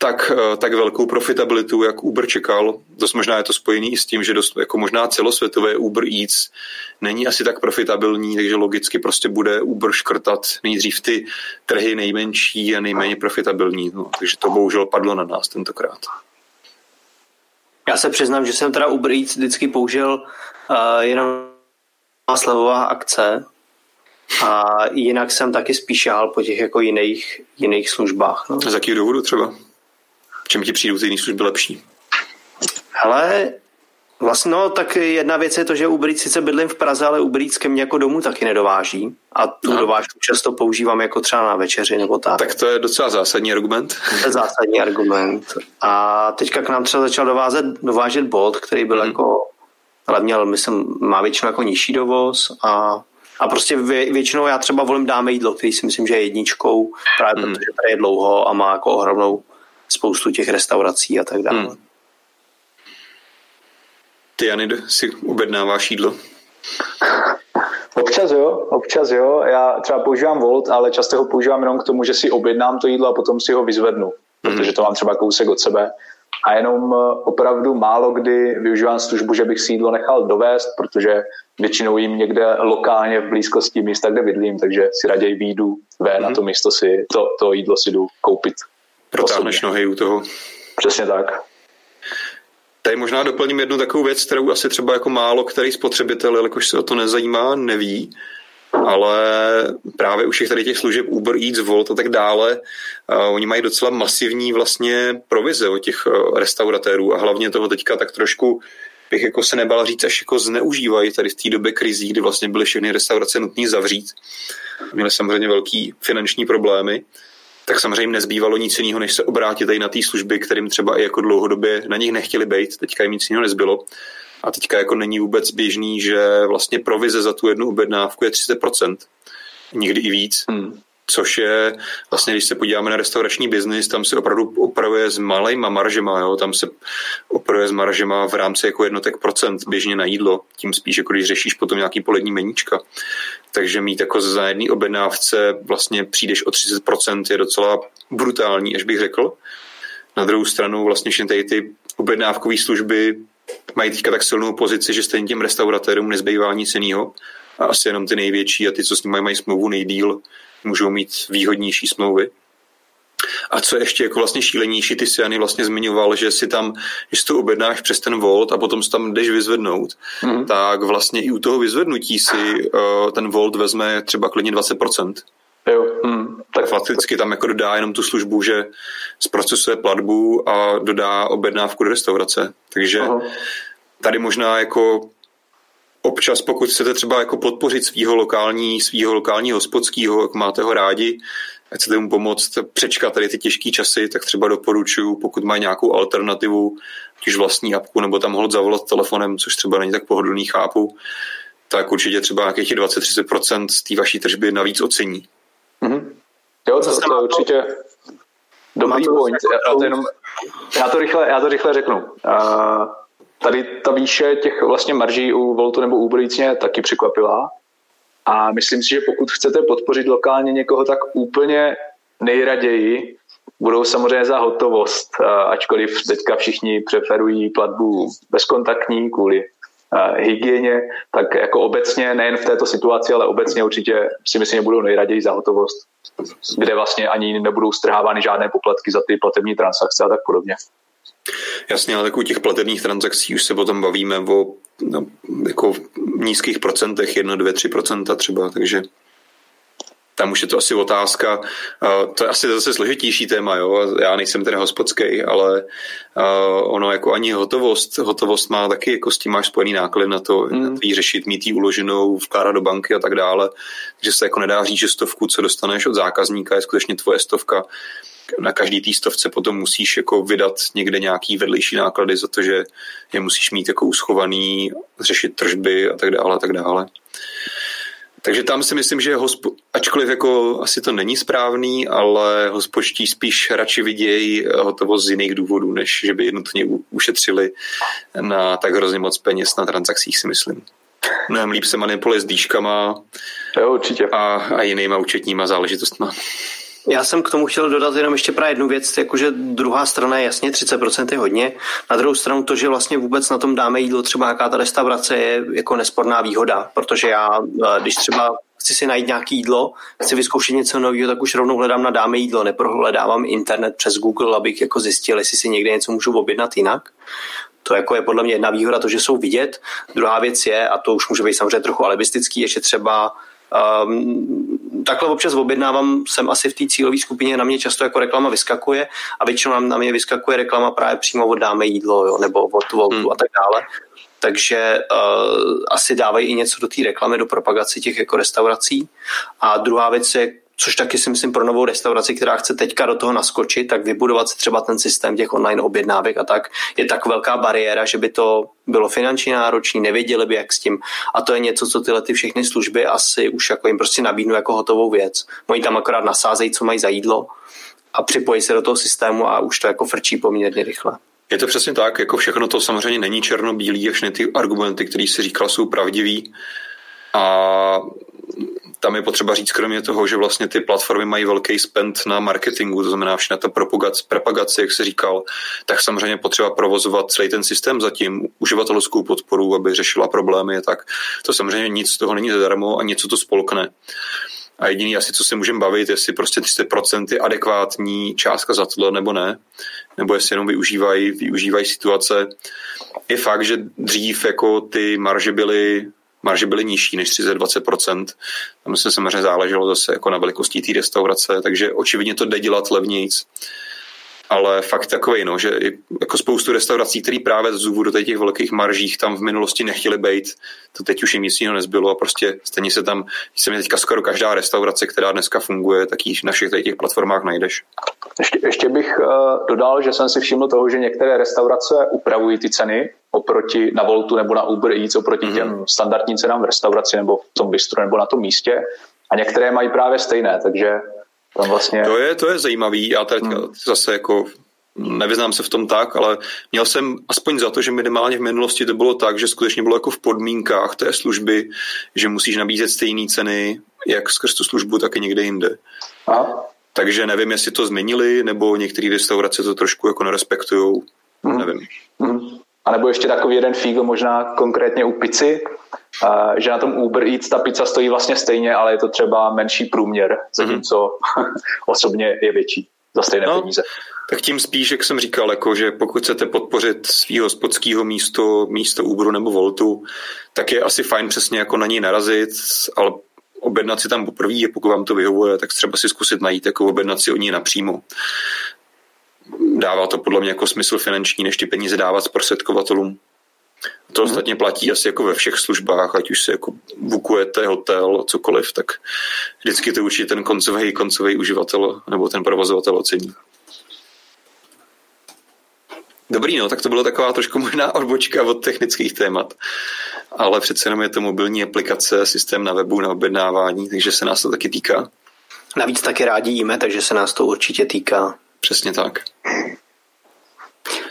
tak, eh, tak velkou profitabilitu, jak Uber čekal. Dost možná je to spojený i s tím, že dost, jako možná celosvětové Uber Eats není asi tak profitabilní, takže logicky prostě bude Uber škrtat nejdřív ty trhy nejmenší a nejméně profitabilní. No, takže to bohužel padlo na nás tentokrát. Já se přiznám, že jsem teda Uber Eats vždycky použil uh, jenom slevová akce a jinak jsem taky spíš jál po těch jako jiných, jiných službách. No. Z jakých důvodů třeba? Čem ti přijdou ty jiné služby lepší? Ale Vlastně, no, tak jedna věc je to, že Uber Eats sice bydlím v Praze, ale Uber Eats ke mně jako domů taky nedováží. A tu no. dovážku často používám jako třeba na večeři nebo tak. Tak to je docela zásadní argument. To je zásadní argument. A teďka k nám třeba začal dovázet, dovážet Bolt, který byl mm. jako, ale měl, myslím, má většinou jako nižší dovoz a a prostě vě, většinou já třeba volím dáme jídlo, který si myslím, že je jedničkou, právě mm. protože tady je dlouho a má jako ohromnou spoustu těch restaurací a tak dále. Hmm. Ty, Jany, si objednáváš jídlo? Občas jo, občas jo. Já třeba používám Volt, ale často ho používám jenom k tomu, že si objednám to jídlo a potom si ho vyzvednu, mm-hmm. protože to mám třeba kousek od sebe. A jenom eh, opravdu málo kdy využívám službu, že bych si jídlo nechal dovést, protože většinou jim někde lokálně v blízkosti místa, kde bydlím, takže si raději výjdu ven mm-hmm. na to místo si, to, to jídlo si jdu koupit. Protáhneš nohy u toho. Přesně tak. Tady možná doplním jednu takovou věc, kterou asi třeba jako málo který spotřebitel, jelikož se o to nezajímá, neví, ale právě u všech tady těch služeb Uber Eats, Volt a tak dále, uh, oni mají docela masivní vlastně provize od těch uh, restauratérů a hlavně toho teďka tak trošku bych jako se nebal říct, až jako zneužívají tady v té době krizí, kdy vlastně byly všechny restaurace nutné zavřít. Měly samozřejmě velký finanční problémy tak samozřejmě nezbývalo nic jiného, než se obrátit tady na té služby, kterým třeba i jako dlouhodobě na nich nechtěli být, teďka jim nic jiného nezbylo. A teďka jako není vůbec běžný, že vlastně provize za tu jednu objednávku je 30%, někdy i víc. Hmm což je vlastně, když se podíváme na restaurační biznis, tam se opravdu opravuje s malejma maržema, jo? tam se opravuje s maržema v rámci jako jednotek procent běžně na jídlo, tím spíš, jako když řešíš potom nějaký polední meníčka. Takže mít jako za jedný objednávce vlastně přijdeš o 30% je docela brutální, až bych řekl. Na druhou stranu vlastně všechny ty objednávkové služby mají teďka tak silnou pozici, že stejně těm restauratérům nezbývá nic jiného. A asi jenom ty největší a ty, co s nimi mají smlouvu nejdíl, můžou mít výhodnější smlouvy. A co je ještě jako vlastně šílenější, ty si Jany vlastně zmiňoval, že si tam, když to objednáš přes ten volt a potom si tam jdeš vyzvednout, mm-hmm. tak vlastně i u toho vyzvednutí si uh, ten volt vezme třeba klidně 20%. Jo. Hmm. Tak fakticky tam jako dodá jenom tu službu, že zprocesuje platbu a dodá objednávku do restaurace. Takže Aha. tady možná jako občas, pokud chcete třeba jako podpořit svého lokální, svýho lokálního hospodského, jak máte ho rádi, a chcete mu pomoct přečkat tady ty těžké časy, tak třeba doporučuju, pokud má nějakou alternativu, ať vlastní apku, nebo tam hold zavolat telefonem, což třeba není tak pohodlný, chápu, tak určitě třeba nějakých 20-30% z té vaší tržby navíc ocení. Mm-hmm. Jo, to, to je určitě dobrý point. Já to, jenom, já, to rychle, já to rychle řeknu. Uh, tady ta výše těch vlastně marží u Voltu nebo Uber mě taky překvapila. A myslím si, že pokud chcete podpořit lokálně někoho, tak úplně nejraději budou samozřejmě za hotovost, ačkoliv teďka všichni preferují platbu bezkontaktní kvůli hygieně, tak jako obecně, nejen v této situaci, ale obecně určitě si myslím, že budou nejraději za hotovost, kde vlastně ani nebudou strhávány žádné poplatky za ty platební transakce a tak podobně. Jasně, ale tak u těch platebních transakcí už se potom bavíme o no, jako nízkých procentech, 1, 2, 3 procenta třeba, takže tam už je to asi otázka, to je asi zase složitější téma, jo? já nejsem ten hospodský, ale ono jako ani hotovost, hotovost má taky, jako s tím máš spojený náklad na to, mm. na tvý řešit, mít ji uloženou, vkládat do banky a tak dále, takže se jako nedá říct, že stovku, co dostaneš od zákazníka, je skutečně tvoje stovka, na každý té stovce potom musíš jako vydat někde nějaký vedlejší náklady za to, že je musíš mít jako uschovaný, řešit tržby a tak dále a tak dále. Takže tam si myslím, že hospo, ačkoliv jako asi to není správný, ale hospočtí spíš radši vidějí hotovost z jiných důvodů, než že by jednotně ušetřili na tak hrozně moc peněz na transakcích, si myslím. Mnohem líp se manipuluje s dýškama jo, určitě. A, a jinýma účetníma záležitostma. Já jsem k tomu chtěl dodat jenom ještě právě jednu věc, jakože druhá strana je jasně 30% je hodně, na druhou stranu to, že vlastně vůbec na tom dáme jídlo, třeba jaká ta restaurace je jako nesporná výhoda, protože já, eh, když třeba chci si najít nějaký jídlo, chci vyzkoušet něco nového, tak už rovnou hledám na dáme jídlo, neprohledávám internet přes Google, abych jako zjistil, jestli si někde něco můžu objednat jinak. To jako je podle mě jedna výhoda, to, že jsou vidět. Druhá věc je, a to už může být samozřejmě trochu alibistický, ještě třeba Um, takhle občas objednávám, jsem asi v té cílové skupině, na mě často jako reklama vyskakuje a většinou na mě vyskakuje reklama právě přímo od dáme jídlo, jo, nebo od Voltu hmm. a tak dále. Takže uh, asi dávají i něco do té reklamy, do propagace těch jako restaurací. A druhá věc je což taky si myslím pro novou restauraci, která chce teďka do toho naskočit, tak vybudovat si třeba ten systém těch online objednávek a tak je tak velká bariéra, že by to bylo finančně náročné, nevěděli by jak s tím. A to je něco, co tyhle ty všechny služby asi už jako jim prostě nabídnou jako hotovou věc. Oni tam akorát nasázejí, co mají za jídlo a připojí se do toho systému a už to jako frčí poměrně rychle. Je to přesně tak, jako všechno to samozřejmě není černobílý, až ty argumenty, které si říkal, jsou pravdivý. A tam je potřeba říct, kromě toho, že vlastně ty platformy mají velký spend na marketingu, to znamená na to propagaci, propagaci, jak se říkal, tak samozřejmě potřeba provozovat celý ten systém zatím, uživatelskou podporu, aby řešila problémy, tak to samozřejmě nic z toho není zadarmo a něco to spolkne. A jediný asi, co se můžeme bavit, jestli prostě 30% je adekvátní částka za tohle nebo ne, nebo jestli jenom využívají, využívají situace. Je fakt, že dřív jako ty marže byly marže byly nižší než 30-20%. Tam se samozřejmě záleželo zase jako na velikosti té restaurace, takže očividně to jde dělat levnějc. Ale fakt takový, no, že jako spoustu restaurací, které právě z důvodu těch velkých maržích tam v minulosti nechtěli být, to teď už jim nic jiného nezbylo a prostě stejně se tam, se mi teďka skoro každá restaurace, která dneska funguje, tak ji na všech těch platformách najdeš. Ještě, ještě bych uh, dodal, že jsem si všiml toho, že některé restaurace upravují ty ceny oproti na Voltu nebo na Uber Eats oproti mm-hmm. těm standardním cenám v restauraci nebo v tom bistru nebo na tom místě a některé mají právě stejné, takže tam vlastně... To je, to je zajímavý, já teď mm. zase jako nevyznám se v tom tak, ale měl jsem aspoň za to, že minimálně v minulosti to bylo tak, že skutečně bylo jako v podmínkách té služby, že musíš nabízet stejné ceny, jak skrz tu službu, tak i někde jinde. Aha. takže nevím, jestli to změnili, nebo některé restaurace to trošku jako nerespektují. Mm. Nevím. Mm. A nebo ještě takový jeden fígl, možná konkrétně u pici, že na tom Uber Eats ta pizza stojí vlastně stejně, ale je to třeba menší průměr, zatímco mm. osobně je větší za stejné no, peníze. Tak tím spíš, jak jsem říkal, jako, že pokud chcete podpořit svého hospodského místo, místo Uberu nebo Voltu, tak je asi fajn přesně jako na něj narazit, ale objednat si tam poprvé pokud vám to vyhovuje, tak třeba si zkusit najít jako objednat si o ní napřímo. Dává to podle mě jako smysl finanční, než ty peníze dávat zprostředkovatelům. To hmm. ostatně platí asi jako ve všech službách, ať už si jako bukujete hotel, cokoliv, tak vždycky to určitě ten koncový, koncový uživatel nebo ten provozovatel ocení. Dobrý, no, tak to bylo taková trošku možná odbočka od technických témat, ale přece jenom je to mobilní aplikace, systém na webu, na objednávání, takže se nás to taky týká. Navíc taky rádi jíme, takže se nás to určitě týká. Přesně tak.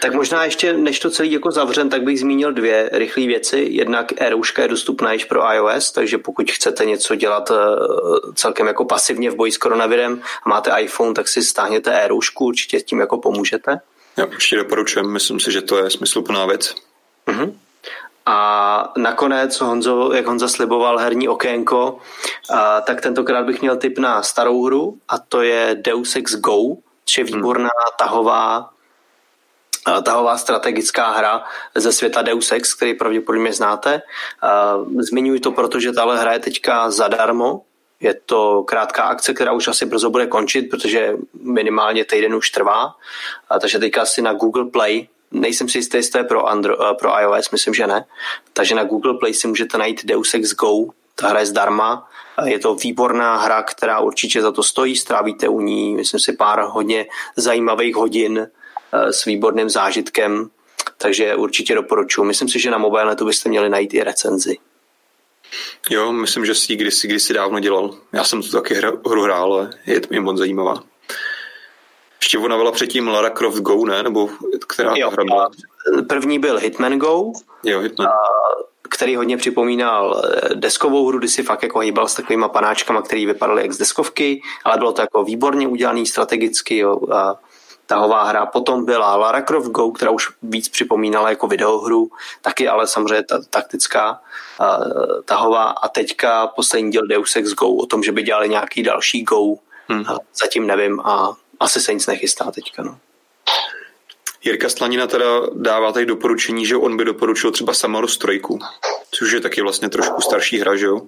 Tak možná ještě, než to celý jako zavřen, tak bych zmínil dvě rychlé věci. Jednak e je dostupná již pro iOS, takže pokud chcete něco dělat eh, celkem jako pasivně v boji s koronavirem a máte iPhone, tak si stáhněte e určitě tím jako pomůžete. Já určitě doporučujem, myslím si, že to je smysluplná věc. Uh-huh. A nakonec, Honzo, jak Honza sliboval herní okénko, a, tak tentokrát bych měl tip na starou hru a to je Deus Ex Go, což je výborná tahová tahová strategická hra ze světa Deus Ex, který pravděpodobně znáte. Zmiňuji to, protože tahle hra je teďka zadarmo. Je to krátká akce, která už asi brzo bude končit, protože minimálně týden už trvá. Takže teďka asi na Google Play nejsem si jistý, jestli to je pro, Andro, pro iOS, myslím, že ne. Takže na Google Play si můžete najít Deus Ex Go, ta hra je zdarma. Je to výborná hra, která určitě za to stojí, strávíte u ní, myslím si, pár hodně zajímavých hodin Eh, s výborným zážitkem, takže určitě doporučuji. Myslím si, že na mobilnetu byste měli najít i recenzi. Jo, myslím, že si kdysi, kdysi dávno dělal. Já jsem tu taky hra, hru hrál, ale je to mi moc zajímavá. Ještě ona byla předtím Lara Croft Go, ne? Nebo která jo, hra byla? První byl Hitman Go. Jo, Hitman. A, který hodně připomínal eh, deskovou hru, kdy si fakt jako hýbal s takovýma panáčkama, které vypadaly jak z deskovky, ale bylo to jako výborně udělaný strategicky jo, a tahová hra. Potom byla Lara Croft Go, která už víc připomínala jako videohru, taky ale samozřejmě ta, taktická uh, tahová. A teďka poslední díl Deus Ex Go o tom, že by dělali nějaký další Go. Hmm. Zatím nevím a asi se nic nechystá teďka. No. Jirka Slanina teda dává tady doporučení, že on by doporučil třeba Samaros 3, což je taky vlastně trošku starší hra, že jo?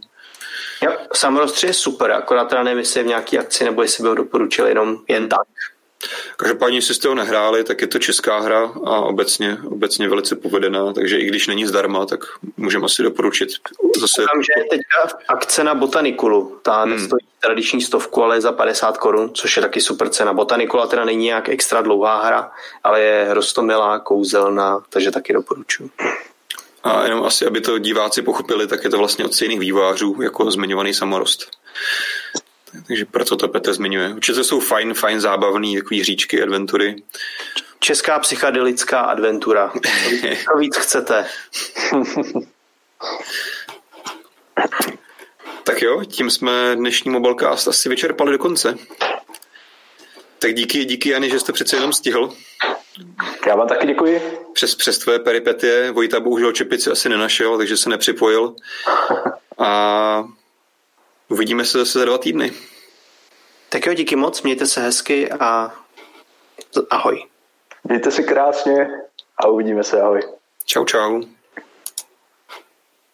Jo, Samaros 3 je super, akorát teda nevím, jestli je v nějaký akci, nebo jestli by ho doporučil jenom jen tak. Každopádně, jestli jste ho nehráli, tak je to česká hra a obecně, obecně velice povedená, takže i když není zdarma, tak můžeme asi doporučit. Zase... Koukám, že je teďka akce na Botanikulu. Ta hmm. stojí tradiční stovku, ale je za 50 korun, což je taky super cena. Botanikula teda není nějak extra dlouhá hra, ale je rostomilá, kouzelná, takže taky doporučuji. A jenom asi, aby to diváci pochopili, tak je to vlastně od stejných vývářů jako zmiňovaný samorost. Takže proto to Petr zmiňuje. Určitě jsou fajn, fajn zábavný takový hříčky, adventury. Česká psychedelická adventura. Co víc chcete? tak jo, tím jsme dnešní Mobilecast asi vyčerpali do konce. Tak díky, díky Jany, že jste přece jenom stihl. Já vám taky děkuji. Přes, přes tvé peripetie Vojta bohužel čepici asi nenašel, takže se nepřipojil. A Uvidíme se zase za dva týdny. Tak jo, díky moc, mějte se hezky a ahoj. Mějte se krásně a uvidíme se, ahoj. Čau, čau.